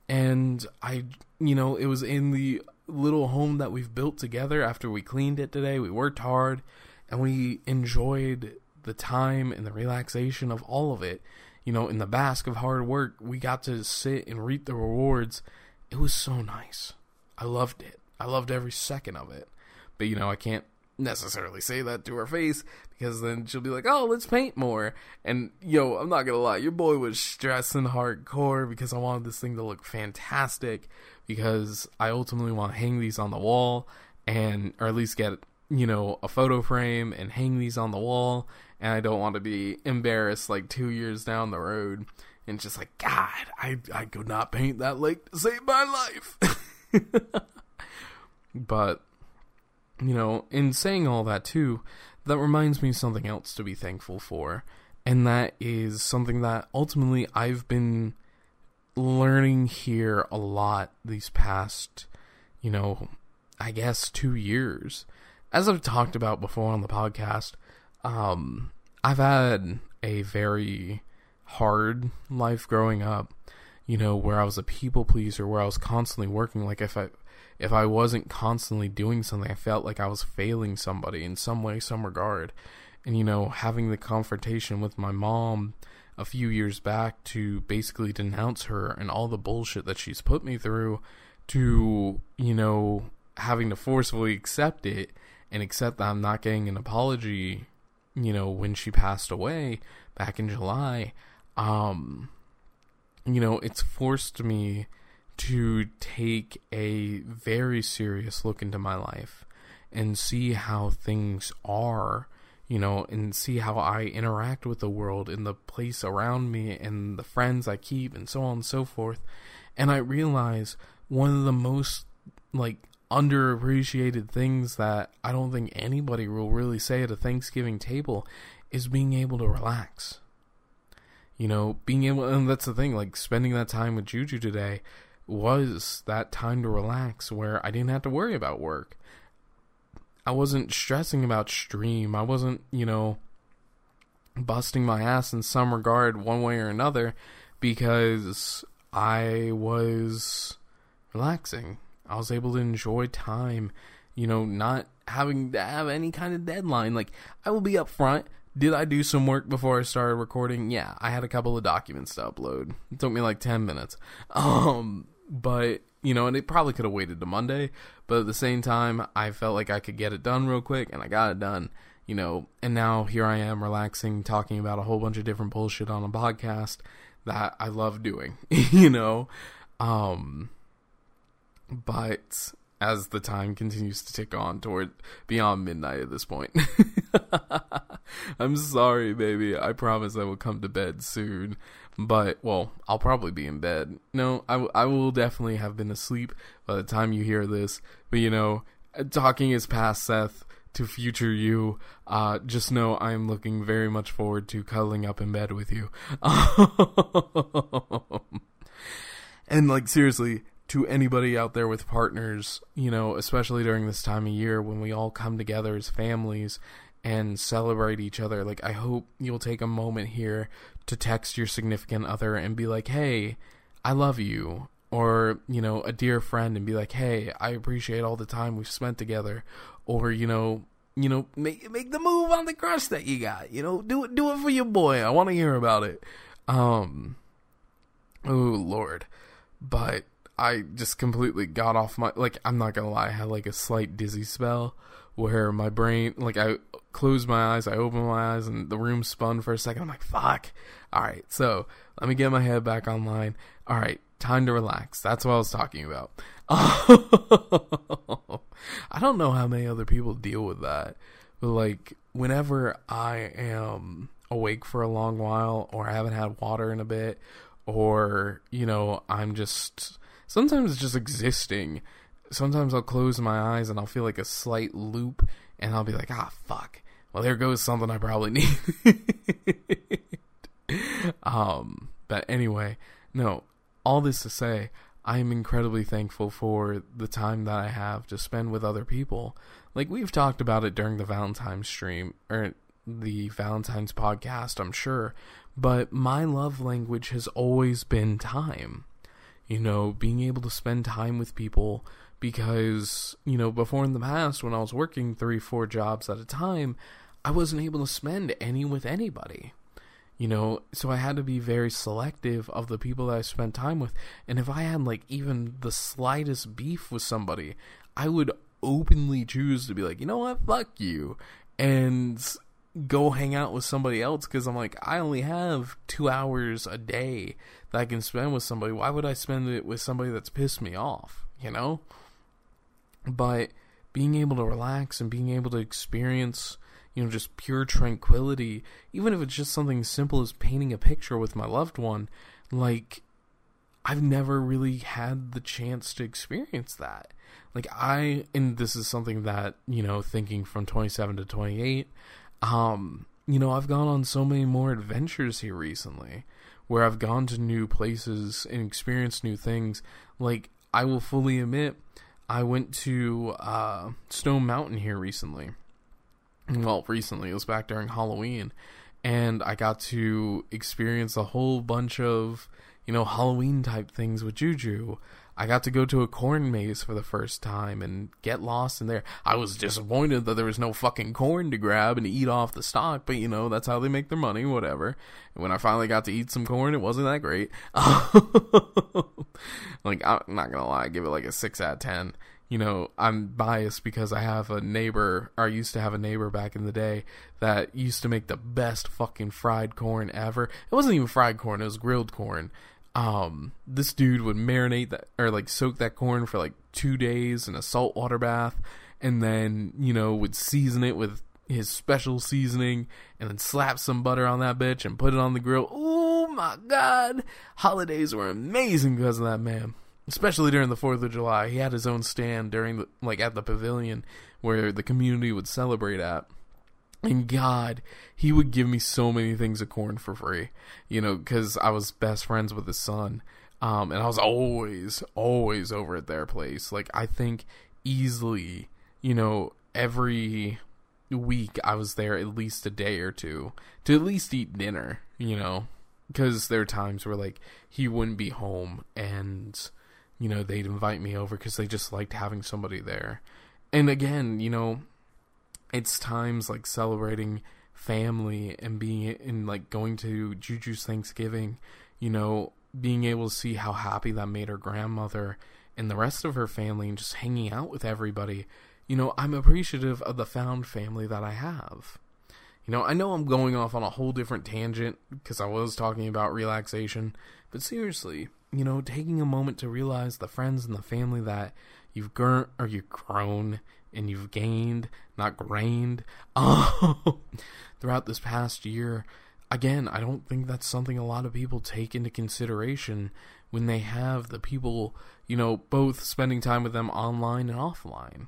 Speaker 1: And I, you know, it was in the little home that we've built together after we cleaned it today. We worked hard and we enjoyed the time and the relaxation of all of it. You know, in the bask of hard work, we got to sit and reap the rewards. It was so nice. I loved it. I loved every second of it. But, you know, I can't necessarily say that to her face because then she'll be like, "Oh, let's paint more." And yo, I'm not gonna lie, your boy was stressing hardcore because I wanted this thing to look fantastic because I ultimately want to hang these on the wall and or at least get you know a photo frame and hang these on the wall and I don't want to be embarrassed like 2 years down the road and just like god I I could not paint that lake to save my life *laughs* but you know, in saying all that too, that reminds me of something else to be thankful for. And that is something that ultimately I've been learning here a lot these past, you know, I guess two years. As I've talked about before on the podcast, um, I've had a very hard life growing up, you know, where I was a people pleaser, where I was constantly working. Like if I if I wasn't constantly doing something, I felt like I was failing somebody in some way, some regard. And, you know, having the confrontation with my mom a few years back to basically denounce her and all the bullshit that she's put me through to, you know, having to forcefully accept it and accept that I'm not getting an apology, you know, when she passed away back in July. Um, you know, it's forced me to take a very serious look into my life and see how things are, you know, and see how I interact with the world and the place around me and the friends I keep and so on and so forth. And I realize one of the most like underappreciated things that I don't think anybody will really say at a Thanksgiving table is being able to relax. You know, being able, and that's the thing, like spending that time with Juju today, was that time to relax where I didn't have to worry about work. I wasn't stressing about stream. I wasn't, you know, busting my ass in some regard one way or another because I was relaxing. I was able to enjoy time, you know, not having to have any kind of deadline. Like, I will be upfront. Did I do some work before I started recording? Yeah, I had a couple of documents to upload. It took me like 10 minutes. *laughs* Um, but you know, and it probably could have waited to Monday, but at the same time, I felt like I could get it done real quick, and I got it done. You know, and now here I am relaxing, talking about a whole bunch of different bullshit on a podcast that I love doing. *laughs* you know, um, but as the time continues to tick on toward beyond midnight at this point. *laughs* I'm sorry, baby. I promise I will come to bed soon. But, well, I'll probably be in bed. No, I, w- I will definitely have been asleep by the time you hear this. But, you know, talking is past Seth to future you. Uh, just know I'm looking very much forward to cuddling up in bed with you. *laughs* and, like, seriously, to anybody out there with partners, you know, especially during this time of year when we all come together as families
Speaker 2: and celebrate each other. Like, I hope you'll take a moment here to text your significant other and be like, hey, I love you. Or, you know, a dear friend and be like, hey, I appreciate all the time we've spent together. Or, you know, you know, make make the move on the crush that you got. You know, do it do it for your boy. I want to hear about it. Um Oh lord. But I just completely got off my like I'm not to lie, I had like a slight dizzy spell where my brain like I closed my eyes, I opened my eyes, and the room spun for a second. I'm like, fuck. All right, so let me get my head back online. All right, time to relax. That's what I was talking about. *laughs* I don't know how many other people deal with that, but like whenever I am awake for a long while, or I haven't had water in a bit, or you know, I'm just sometimes it's just existing. Sometimes I'll close my eyes and I'll feel like a slight loop, and I'll be like, ah, fuck well, there goes something I probably *laughs* need. um, but anyway, no, all this to say, I am incredibly thankful for the time that I have to spend with other people. Like we've talked about it during the Valentine's stream or the Valentine's podcast, I'm sure, but my love language has always been time. You know, being able to spend time with people because, you know, before in the past when I was working 3 4 jobs at a time, I wasn't able to spend any with anybody. You know, so I had to be very selective of the people that I spent time with. And if I had like even the slightest beef with somebody, I would openly choose to be like, you know what, fuck you, and go hang out with somebody else because I'm like, I only have two hours a day that I can spend with somebody. Why would I spend it with somebody that's pissed me off, you know? But being able to relax and being able to experience you know, just pure tranquility, even if it's just something simple as painting a picture with my loved one, like I've never really had the chance to experience that. Like I and this is something that, you know, thinking from 27 to 28, um, you know, I've gone on so many more adventures here recently where I've gone to new places and experienced new things. Like I will fully admit I went to uh, Stone Mountain here recently well, recently it was back during Halloween, and I got to experience a whole bunch of you know Halloween type things with Juju. I got to go to a corn maze for the first time and get lost in there. I was disappointed that there was no fucking corn to grab and eat off the stalk, but you know, that's how they make their money, whatever. And when I finally got to eat some corn, it wasn't that great. *laughs* like, I'm not gonna lie, I give it like a 6 out of 10 you know, I'm biased because I have a neighbor, or I used to have a neighbor back in the day that used to make the best fucking fried corn ever. It wasn't even fried corn, it was grilled corn. Um, this dude would marinate that, or like soak that corn for like two days in a salt water bath, and then, you know, would season it with his special seasoning, and then slap some butter on that bitch and put it on the grill. Oh my god! Holidays were amazing because of that man especially during the Fourth of July. He had his own stand during the like at the pavilion where the community would celebrate at. And God, he would give me so many things of corn for free, you know, because I was best friends with his son. Um, and I was always, always over at their place. Like, I think easily, you know, every week I was there at least a day or two to at least eat dinner, you know, because there are times where, like, he wouldn't be home and you know, they'd invite me over because they just liked having somebody there. And again, you know, it's times like celebrating family and being in like going to Juju's Thanksgiving, you know, being able to see how happy that made her grandmother and the rest of her family and just hanging out with everybody. You know, I'm appreciative of the found family that I have. You know, I know I'm going off on a whole different tangent because I was talking about relaxation, but seriously, you know, taking a moment to realize the friends and the family that you've grown or you've grown and you've gained, not grained, oh, *laughs* throughout this past year. Again, I don't think that's something a lot of people take into consideration when they have the people, you know, both spending time with them online and offline.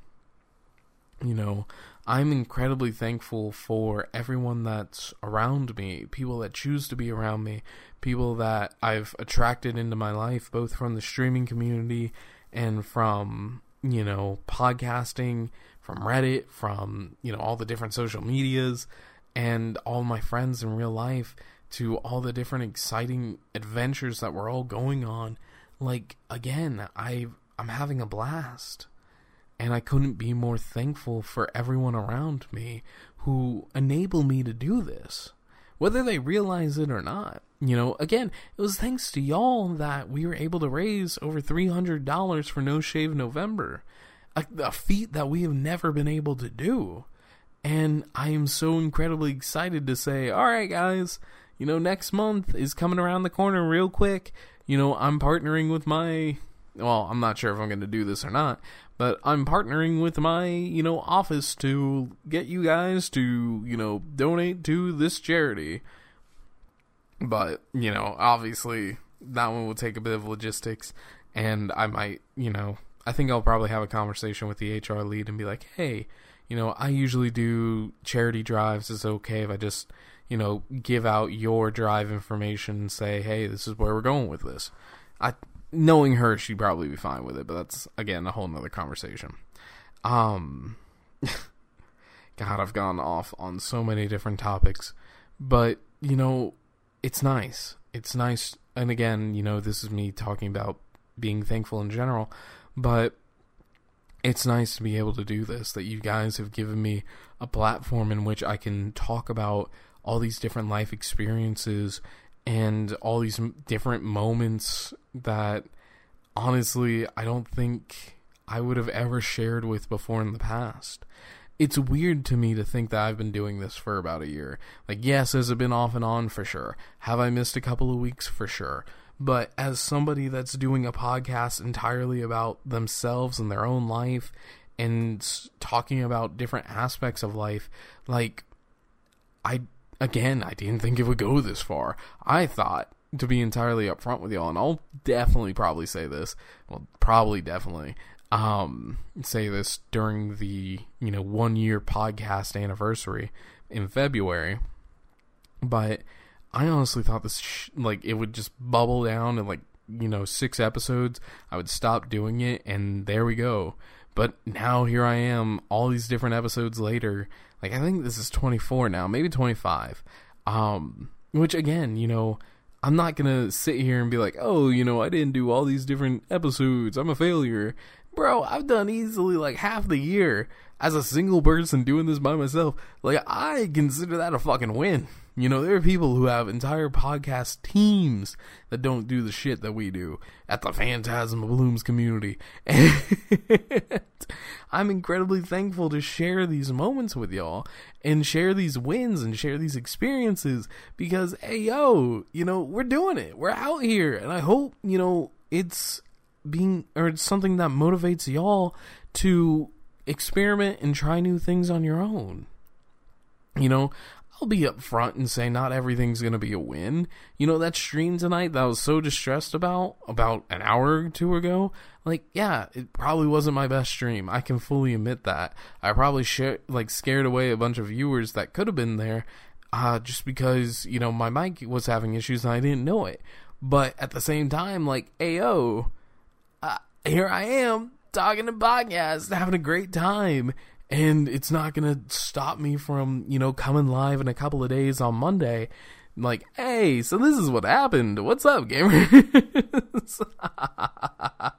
Speaker 2: You know, I'm incredibly thankful for everyone that's around me, people that choose to be around me, people that I've attracted into my life, both from the streaming community and from, you know, podcasting, from Reddit, from, you know, all the different social medias, and all my friends in real life to all the different exciting adventures that we're all going on. Like, again, I I'm having a blast. And I couldn't be more thankful for everyone around me who enable me to do this, whether they realize it or not. You know, again, it was thanks to y'all that we were able to raise over $300 for No Shave November, a, a feat that we have never been able to do. And I am so incredibly excited to say, all right, guys, you know, next month is coming around the corner real quick. You know, I'm partnering with my well, I'm not sure if I'm going to do this or not, but I'm partnering with my, you know, office to get you guys to, you know, donate to this charity. But, you know, obviously that one will take a bit of logistics and I might, you know, I think I'll probably have a conversation with the HR lead and be like, "Hey, you know, I usually do charity drives. Is okay if I just, you know, give out your drive information and say, "Hey, this is where we're going with this." I knowing her, she'd probably be fine with it, but that's again a whole nother conversation. Um, *laughs* God, I've gone off on so many different topics, but you know, it's nice. It's nice, and again, you know, this is me talking about being thankful in general, but it's nice to be able to do this. That you guys have given me a platform in which I can talk about all these different life experiences and all these different moments that honestly I don't think I would have ever shared with before in the past. It's weird to me to think that I've been doing this for about a year. Like, yes, has it been off and on for sure? Have I missed a couple of weeks for sure? But as somebody that's doing a podcast entirely about themselves and their own life and talking about different aspects of life, like, I again, I didn't think it would go this far. I thought, to be entirely upfront with y'all, and I'll definitely probably say this, well, probably definitely, um, say this during the, you know, one year podcast anniversary in February, but I honestly thought this, sh- like, it would just bubble down in, like, you know, six episodes. I would stop doing it, and there we go. But now here I am, all these different episodes later, like I think this is 24 now, maybe 25. Um, which again, you know, I'm not gonna sit here and be like, oh, you know, I didn't do all these different episodes. I'm a failure, bro. I've done easily like half the year as a single person doing this by myself. Like I consider that a fucking win. You know, there are people who have entire podcast teams that don't do the shit that we do at the Phantasma Plumes community. *laughs* And I'm incredibly thankful to share these moments with y'all and share these wins and share these experiences because, hey, yo, you know, we're doing it. We're out here. And I hope, you know, it's being, or it's something that motivates y'all to experiment and try new things on your own. You know, I'll be upfront and say not everything's gonna be a win. You know that stream tonight that I was so distressed about about an hour or two ago. Like, yeah, it probably wasn't my best stream. I can fully admit that. I probably sh- like scared away a bunch of viewers that could have been there, uh, just because you know my mic was having issues and I didn't know it. But at the same time, like, uh, here I am talking to podcast, having a great time and it's not gonna stop me from you know coming live in a couple of days on Monday. like, hey, so this is what happened. What's up, gamers? *laughs*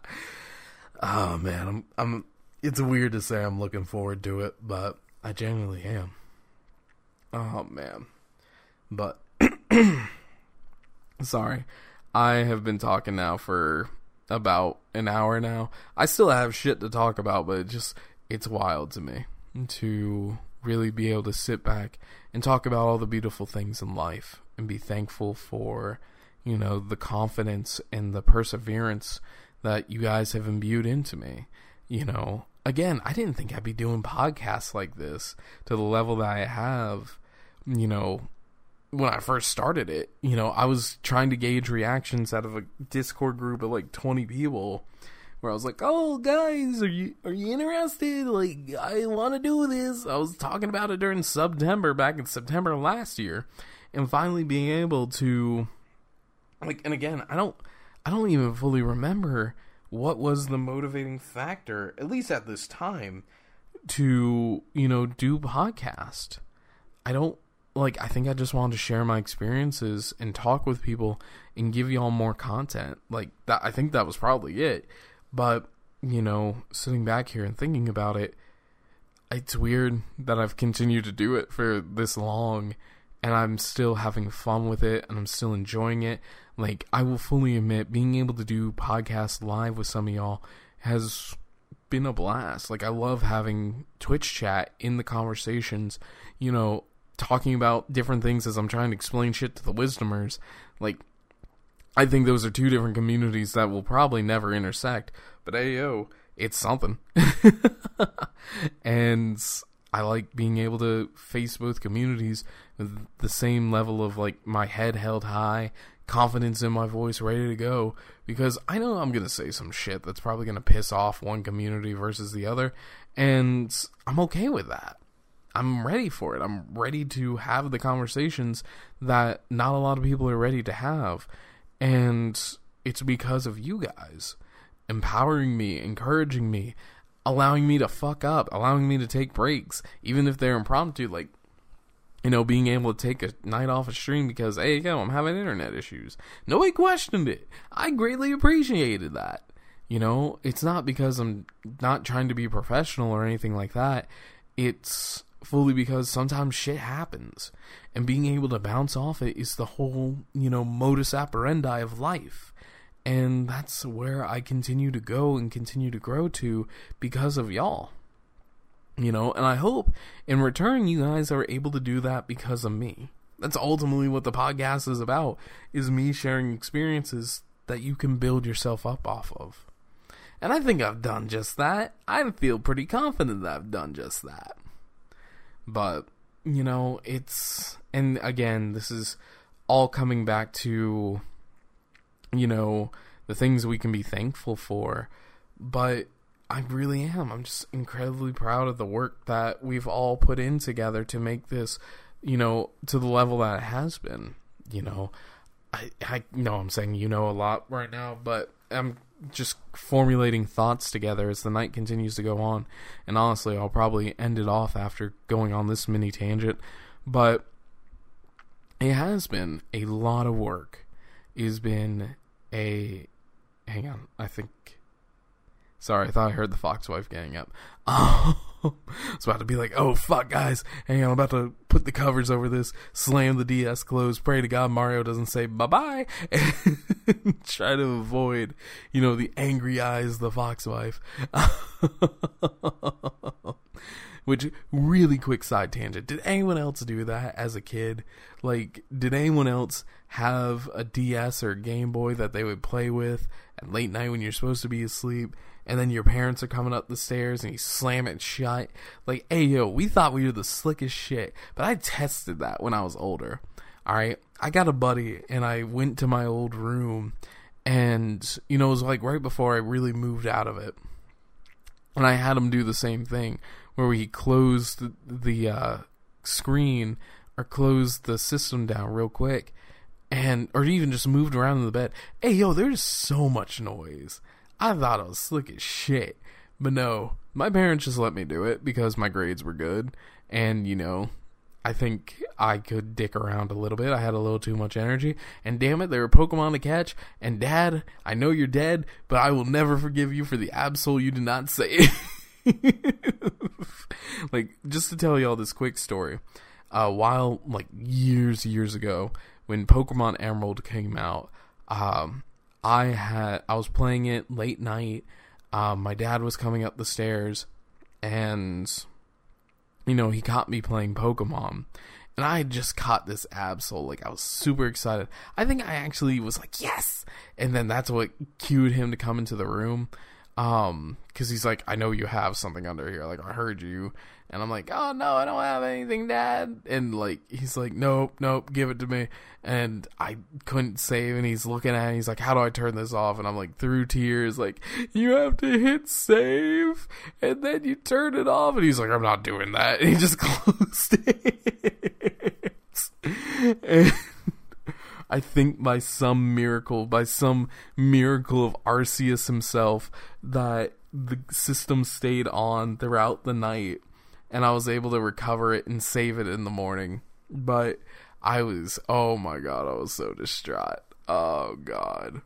Speaker 2: oh man, I'm I'm. It's weird to say I'm looking forward to it, but I genuinely am. Oh man, but *clears throat* sorry, I have been talking now for about an hour now. I still have shit to talk about, but it just it's wild to me to really be able to sit back and talk about all the beautiful things in life and be thankful for, you know, the confidence and the perseverance that you guys have imbued into me. You know, again, I didn't think I'd be doing podcasts like this to the level that I have, you know, when I first started it. You know, I was trying to gauge reactions out of a Discord group of like 20 people where I was like, "Oh, guys, are you are you interested? Like, I want to do this." I was talking about it during September, back in September last year, and finally being able to, like, and again, I don't, I don't even fully remember what was the motivating factor, at least at this time, to, you know, do podcast. I don't like I think I just wanted to share my experiences and talk with people and give y'all more content. Like that I think that was probably it. But, you know, sitting back here and thinking about it, it's weird that I've continued to do it for this long and I'm still having fun with it and I'm still enjoying it. Like I will fully admit being able to do podcasts live with some of y'all has been a blast. Like I love having Twitch chat in the conversations, you know, talking about different things as I'm trying to explain shit to the wisdomers. Like I think those are two different communities that will probably never intersect, but hey yo, it's something. *laughs* and I like being able to face both communities with the same level of like my head held high, confidence in my voice, ready to go. Because I know I'm gonna say some shit that's probably gonna piss off one community versus the other, and I'm okay with that. I'm ready for it. I'm ready to have the conversations that not a lot of people are ready to have. And it's because of you guys empowering me, encouraging me, allowing me to fuck up, allowing me to take breaks, even if they're impromptu, like you know, being able to take a night off a stream because hey, yo, I'm having internet issues. Nobody questioned it. I greatly appreciated that. You know, it's not because I'm not trying to be professional or anything like that. It's fully because sometimes shit happens. And being able to bounce off it is the whole, you know, modus operandi of life. And that's where I continue to go and continue to grow to because of y'all. You know, and I hope in return you guys are able to do that because of me. That's ultimately what the podcast is about is me sharing experiences that you can build yourself up off of. And I think I've done just that. I feel pretty confident that I've done just that. But, you know, it's and again, this is all coming back to you know, the things we can be thankful for. But I really am. I'm just incredibly proud of the work that we've all put in together to make this, you know, to the level that it has been. You know, I I know I'm saying you know a lot right now, but I'm just formulating thoughts together as the night continues to go on. And honestly, I'll probably end it off after going on this mini tangent, but it has been a lot of work. It has been a hang on, I think Sorry, I thought I heard the Fox wife gang up. *laughs* *laughs* I was about to be like, oh, fuck, guys. Hang on, I'm about to put the covers over this, slam the DS closed, pray to God Mario doesn't say bye-bye, *laughs* and try to avoid, you know, the angry eyes the fox wife. *laughs* Which, really quick side tangent. Did anyone else do that as a kid? Like, did anyone else have a DS or Game Boy that they would play with at late night when you're supposed to be asleep? And then your parents are coming up the stairs and you slam it shut. Like, hey yo, we thought we were the slickest shit, but I tested that when I was older. All right, I got a buddy and I went to my old room, and you know it was like right before I really moved out of it, and I had him do the same thing where he closed the, uh, screen or closed the system down real quick and or even just moved around in the bed. Hey yo, there's so much noise. I thought I was slick as shit. But no, my parents just let me do it because my grades were good. And, you know, I think I could dick around a little bit. I had a little too much energy. And damn it, there were Pokemon to catch. And dad, I know you're dead, but I will never forgive you for the Absol you did not say. *laughs* like, just to tell y'all this quick story. Uh, while, like years, years ago, when Pokemon Emerald came out, um, I had I was playing it late night. Um, my dad was coming up the stairs, and you know he caught me playing Pokemon, and I just caught this Absol. Like I was super excited. I think I actually was like yes, and then that's what cued him to come into the room. Um, because he's like, I know you have something under here. Like I heard you, and I'm like, oh no, I don't have anything, Dad. And like, he's like, nope, nope, give it to me. And I couldn't save, and he's looking at it, he's like, how do I turn this off? And I'm like, through tears, like, you have to hit save, and then you turn it off. And he's like, I'm not doing that. And *laughs* he just *laughs* closed it. and *laughs* I think by some miracle, by some miracle of Arceus himself, that the system stayed on throughout the night and I was able to recover it and save it in the morning. But I was, oh my god, I was so distraught. Oh god.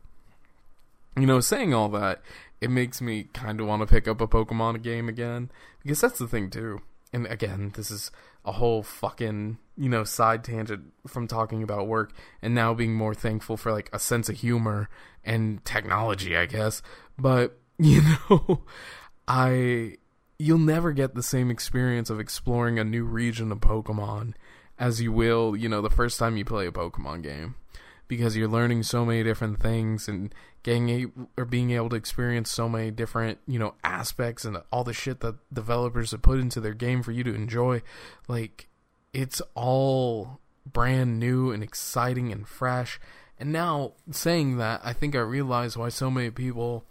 Speaker 2: You know, saying all that, it makes me kind of want to pick up a Pokemon game again because that's the thing too. And again, this is a whole fucking, you know, side tangent from talking about work and now being more thankful for like a sense of humor and technology, I guess. But, *laughs* you know, I you'll never get the same experience of exploring a new region of Pokemon as you will, you know, the first time you play a Pokemon game because you're learning so many different things and getting a, or being able to experience so many different, you know, aspects and all the shit that developers have put into their game for you to enjoy. Like it's all brand new and exciting and fresh. And now saying that, I think I realize why so many people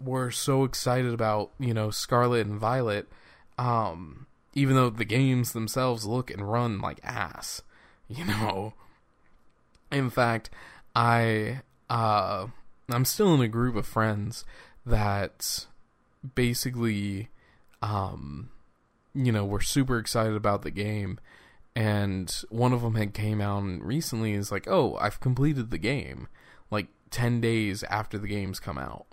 Speaker 2: were so excited about you know Scarlet and Violet, um, even though the games themselves look and run like ass, *laughs* you know. In fact, I uh, I'm still in a group of friends that basically, um, you know, were super excited about the game, and one of them had came out recently is like, oh, I've completed the game, like ten days after the game's come out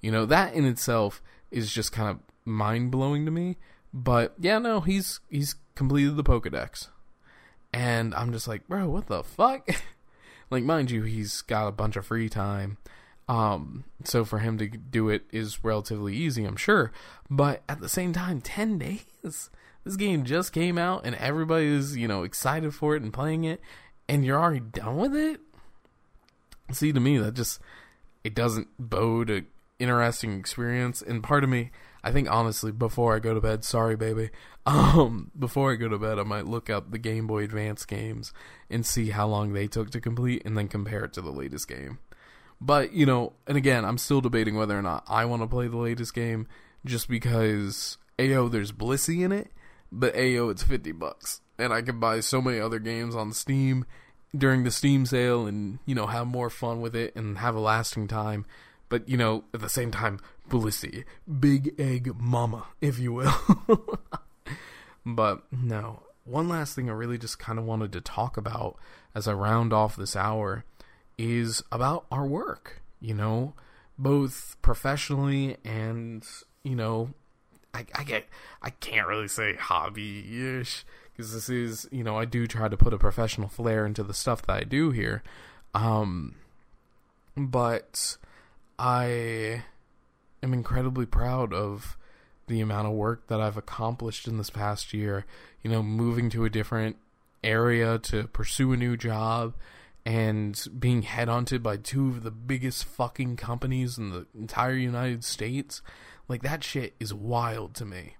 Speaker 2: you know, that in itself is just kind of mind blowing to me. But yeah, no, he's he's completed the Pokedex. And I'm just like, bro, what the fuck? *laughs* like mind you, he's got a bunch of free time. Um, so for him to do it is relatively easy, I'm sure. But at the same time, 10 days. This game just came out and everybody is, you know, excited for it and playing it and you're already done with it? See to me that just it doesn't bode a interesting experience. And part of me, I think honestly, before I go to bed, sorry baby, *laughs* um, before I go to bed, I might look up the Game Boy Advance games and see how long they took to complete, and then compare it to the latest game. But you know, and again, I'm still debating whether or not I want to play the latest game, just because AO there's Blissey in it, but AO it's fifty bucks, and I can buy so many other games on Steam during the Steam sale, and you know have more fun with it and have a lasting time but you know, at the same time, Blissey, big egg mama, if you will. *laughs* but no, one last thing I really just kind of wanted to talk about as I round off this hour is about our work. You know, both professionally and you know, I, I get I can't really say hobby ish because this is you know I do try to put a professional flair into the stuff that I do here. Um, but I am incredibly proud of the amount of work that I've accomplished in this past year. You know, moving to a different area to pursue a new job and being headhunted by two of the biggest fucking companies in the entire United States. Like, that shit is wild to me.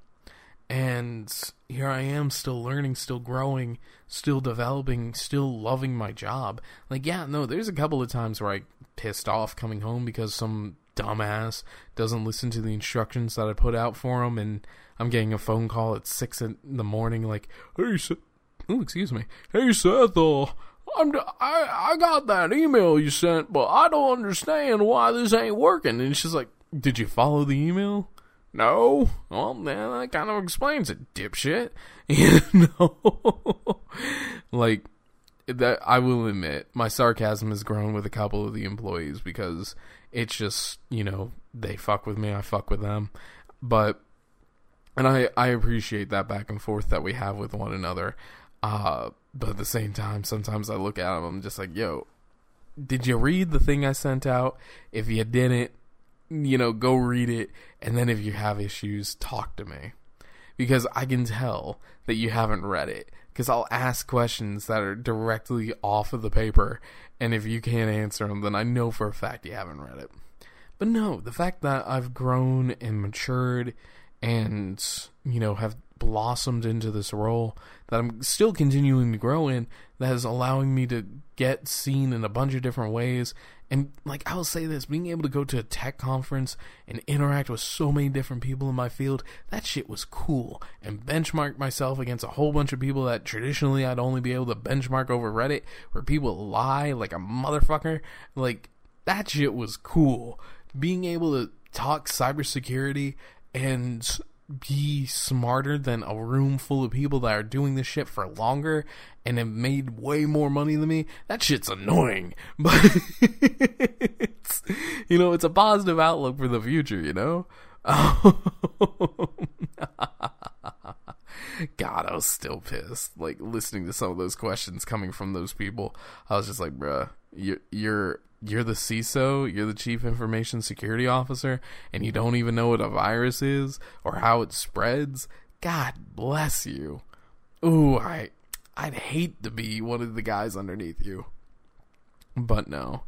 Speaker 2: And here I am still learning, still growing, still developing, still loving my job. Like, yeah, no, there's a couple of times where I pissed off coming home because some dumbass doesn't listen to the instructions that I put out for him, and I'm getting a phone call at six in the morning, like, "Hey, Seth, oh, excuse me, hey Seth, uh, I'm I I got that email you sent, but I don't understand why this ain't working." And she's like, "Did you follow the email?" No. Well, man, that kind of explains it, dipshit. *laughs* You know, *laughs* like that I will admit my sarcasm has grown with a couple of the employees because it's just you know they fuck with me, I fuck with them, but and I I appreciate that back and forth that we have with one another. Uh, but at the same time, sometimes I look at them, I'm just like, yo, did you read the thing I sent out? If you didn't, you know, go read it, and then if you have issues, talk to me because I can tell that you haven't read it because I'll ask questions that are directly off of the paper, and if you can't answer them, then I know for a fact you haven't read it. But no, the fact that I've grown and matured and, you know, have blossomed into this role that I'm still continuing to grow in that is allowing me to get seen in a bunch of different ways. And like I will say this, being able to go to a tech conference and interact with so many different people in my field, that shit was cool. And benchmark myself against a whole bunch of people that traditionally I'd only be able to benchmark over Reddit, where people lie like a motherfucker. Like that shit was cool. Being able to talk cybersecurity and be smarter than a room full of people that are doing this shit for longer and have made way more money than me. That shit's annoying, *laughs* but it's, you know, it's a positive outlook for the future, you know? *laughs* God, I was still pissed. Like listening to some of those questions coming from those people, I was just like, bruh, you're, you're you're the CISO, you're the Chief Information Security Officer, and you don't even know what a virus is or how it spreads. God bless you. Ooh, I I'd hate to be one of the guys underneath you. But no.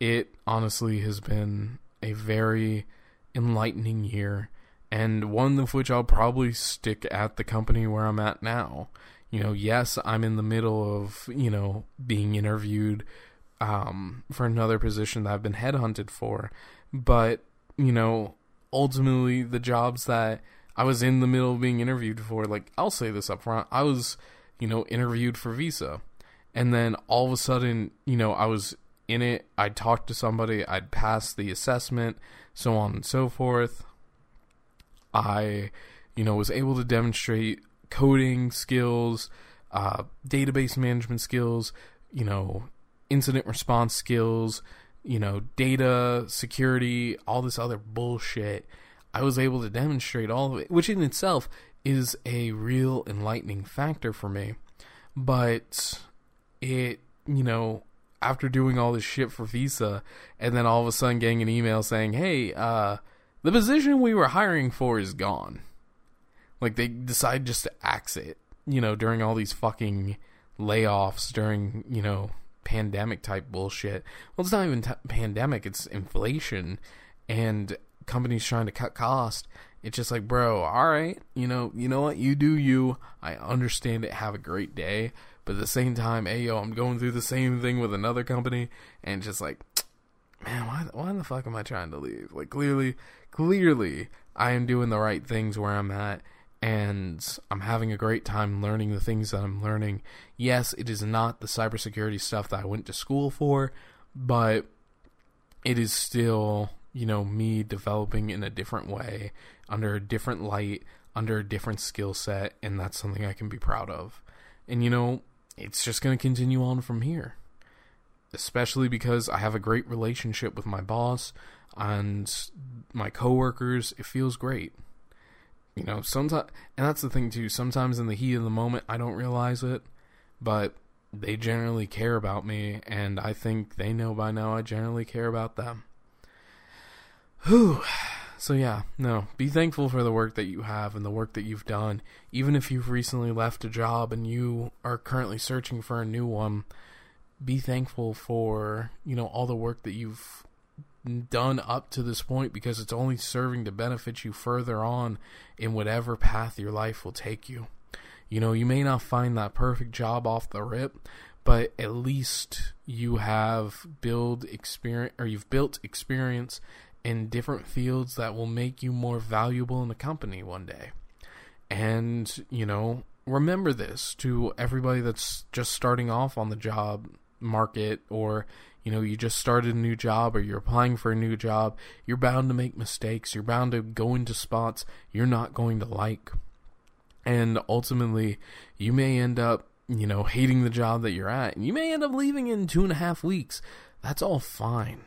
Speaker 2: It honestly has been a very enlightening year and one of which I'll probably stick at the company where I'm at now. You know, yes, I'm in the middle of, you know, being interviewed um, for another position that I've been headhunted for. But, you know, ultimately the jobs that I was in the middle of being interviewed for, like, I'll say this up front, I was, you know, interviewed for Visa. And then all of a sudden, you know, I was in it, I'd talk to somebody, I'd pass the assessment, so on and so forth. I, you know, was able to demonstrate coding skills, uh, database management skills, you know, incident response skills, you know, data security, all this other bullshit. I was able to demonstrate all of it, which in itself is a real enlightening factor for me. But it, you know, after doing all this shit for Visa, and then all of a sudden getting an email saying, hey, uh, the position we were hiring for is gone. Like they decide just to axe it, you know, during all these fucking layoffs, during, you know, pandemic type bullshit. Well, it's not even t- pandemic, it's inflation and companies trying to cut cost. It's just like, bro, all right, you know, you know what? You do you. I understand it. Have a great day. But at the same time, hey, yo, I'm going through the same thing with another company and just like, *tsk* man, why, why the fuck am I trying to leave? Like, clearly, clearly, I am doing the right things where I'm at and I'm having a great time learning the things that I'm learning. Yes, it is not the cybersecurity stuff that I went to school for, but it is still, you know, me developing in a different way, under a different light, under a different skill set, and that's something I can be proud of. And you know, it's just going to continue on from here. Especially because I have a great relationship with my boss and my coworkers. It feels great you know, sometimes, and that's the thing too. Sometimes in the heat of the moment, I don't realize it, but they generally care about me, and I think they know by now I generally care about them. Whew. So yeah, no, be thankful for the work that you have and the work that you've done. Even if you've recently left a job and you are currently searching for a new one, be thankful for, you know, all the work that you've done up to this point because it's only serving to benefit you further on in whatever path your life will take you. You know, you may not find that perfect job off the rip, but at least you have build experience or you've built experience in different fields that will make you more valuable in the company one day. And, you know, remember this to everybody that's just starting off on the job market or you know you just started a new job or you're applying for a new job you're bound to make mistakes you're bound to go into spots you're not going to like. And ultimately you may end up you know hating the job that you're at. And you may end up leaving in two and a half weeks. That's all fine.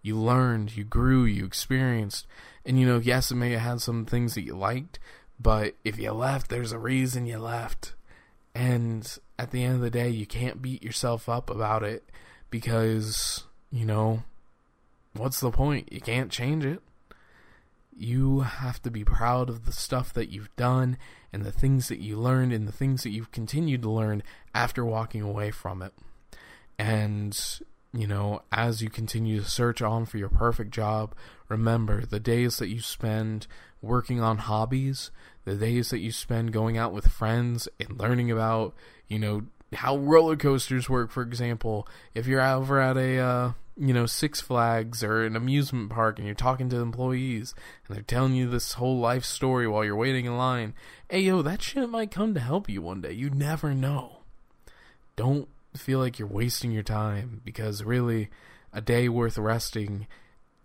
Speaker 2: You learned you grew you experienced. And you know yes it may have had some things that you liked but if you left there's a reason you left. And at the end of the day you can't beat yourself up about it because, you know, what's the point? You can't change it. You have to be proud of the stuff that you've done and the things that you learned and the things that you've continued to learn after walking away from it. And, you know, as you continue to search on for your perfect job, remember the days that you spend working on hobbies, the days that you spend going out with friends and learning about, you know, how roller coasters work, for example. If you're over at a, uh, you know, Six Flags or an amusement park and you're talking to employees and they're telling you this whole life story while you're waiting in line, hey, yo, that shit might come to help you one day. You never know. Don't feel like you're wasting your time because really, a day worth resting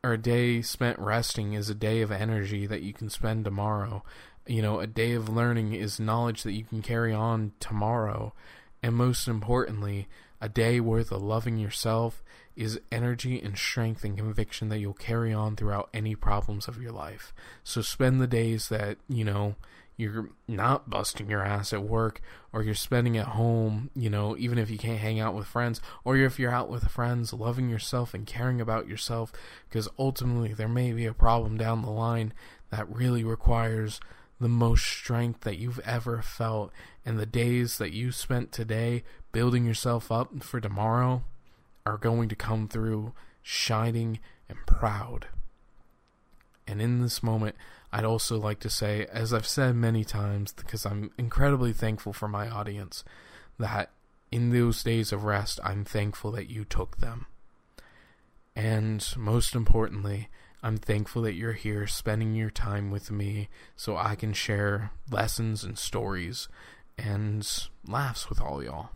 Speaker 2: or a day spent resting is a day of energy that you can spend tomorrow. You know, a day of learning is knowledge that you can carry on tomorrow. And most importantly, a day worth of loving yourself is energy and strength and conviction that you'll carry on throughout any problems of your life. So spend the days that, you know, you're not busting your ass at work or you're spending at home, you know, even if you can't hang out with friends, or if you're out with friends, loving yourself and caring about yourself, because ultimately there may be a problem down the line that really requires the most strength that you've ever felt. And the days that you spent today building yourself up for tomorrow are going to come through shining and proud. And in this moment, I'd also like to say, as I've said many times, because I'm incredibly thankful for my audience, that in those days of rest, I'm thankful that you took them. And most importantly, I'm thankful that you're here spending your time with me so I can share lessons and stories and laughs with all y'all.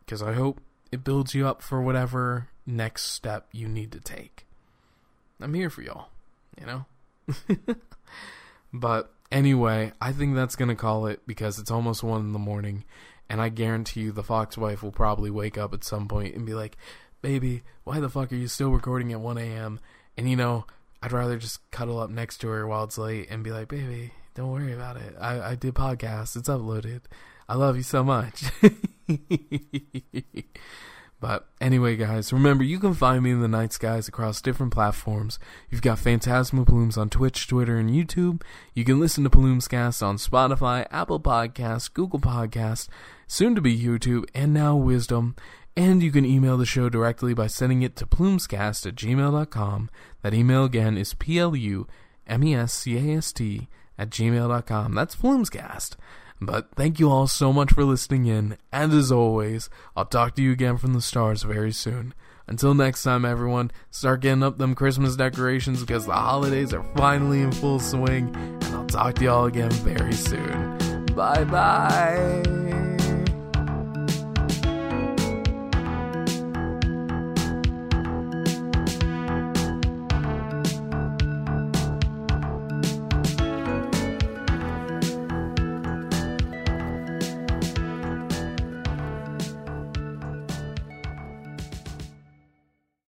Speaker 2: Because I hope it builds you up for whatever next step you need to take. I'm here for y'all, you know? *laughs* but anyway, I think that's going to call it because it's almost 1 in the morning. And I guarantee you the Fox wife will probably wake up at some point and be like, Baby, why the fuck are you still recording at 1 a.m.? And you know, I'd rather just cuddle up next to her while it's late and be like, Baby, don't worry about it. I, I did podcast, it's uploaded. I love you so much. *laughs* But anyway, guys, remember you can find me in the night skies across different platforms. You've got Phantasma Plumes on Twitch, Twitter, and YouTube. You can listen to Plumescast on Spotify, Apple Podcasts, Google Podcasts, soon to be YouTube, and now Wisdom. And you can email the show directly by sending it to plumescast at gmail.com. That email again is P L U M E S C A S T at gmail.com. That's Plumescast. But thank you all so much for listening in, and as always, I'll talk to you again from the stars very soon. Until next time, everyone, start getting up them Christmas decorations because the holidays are finally in full swing, and I'll talk to y'all again very soon. Bye bye.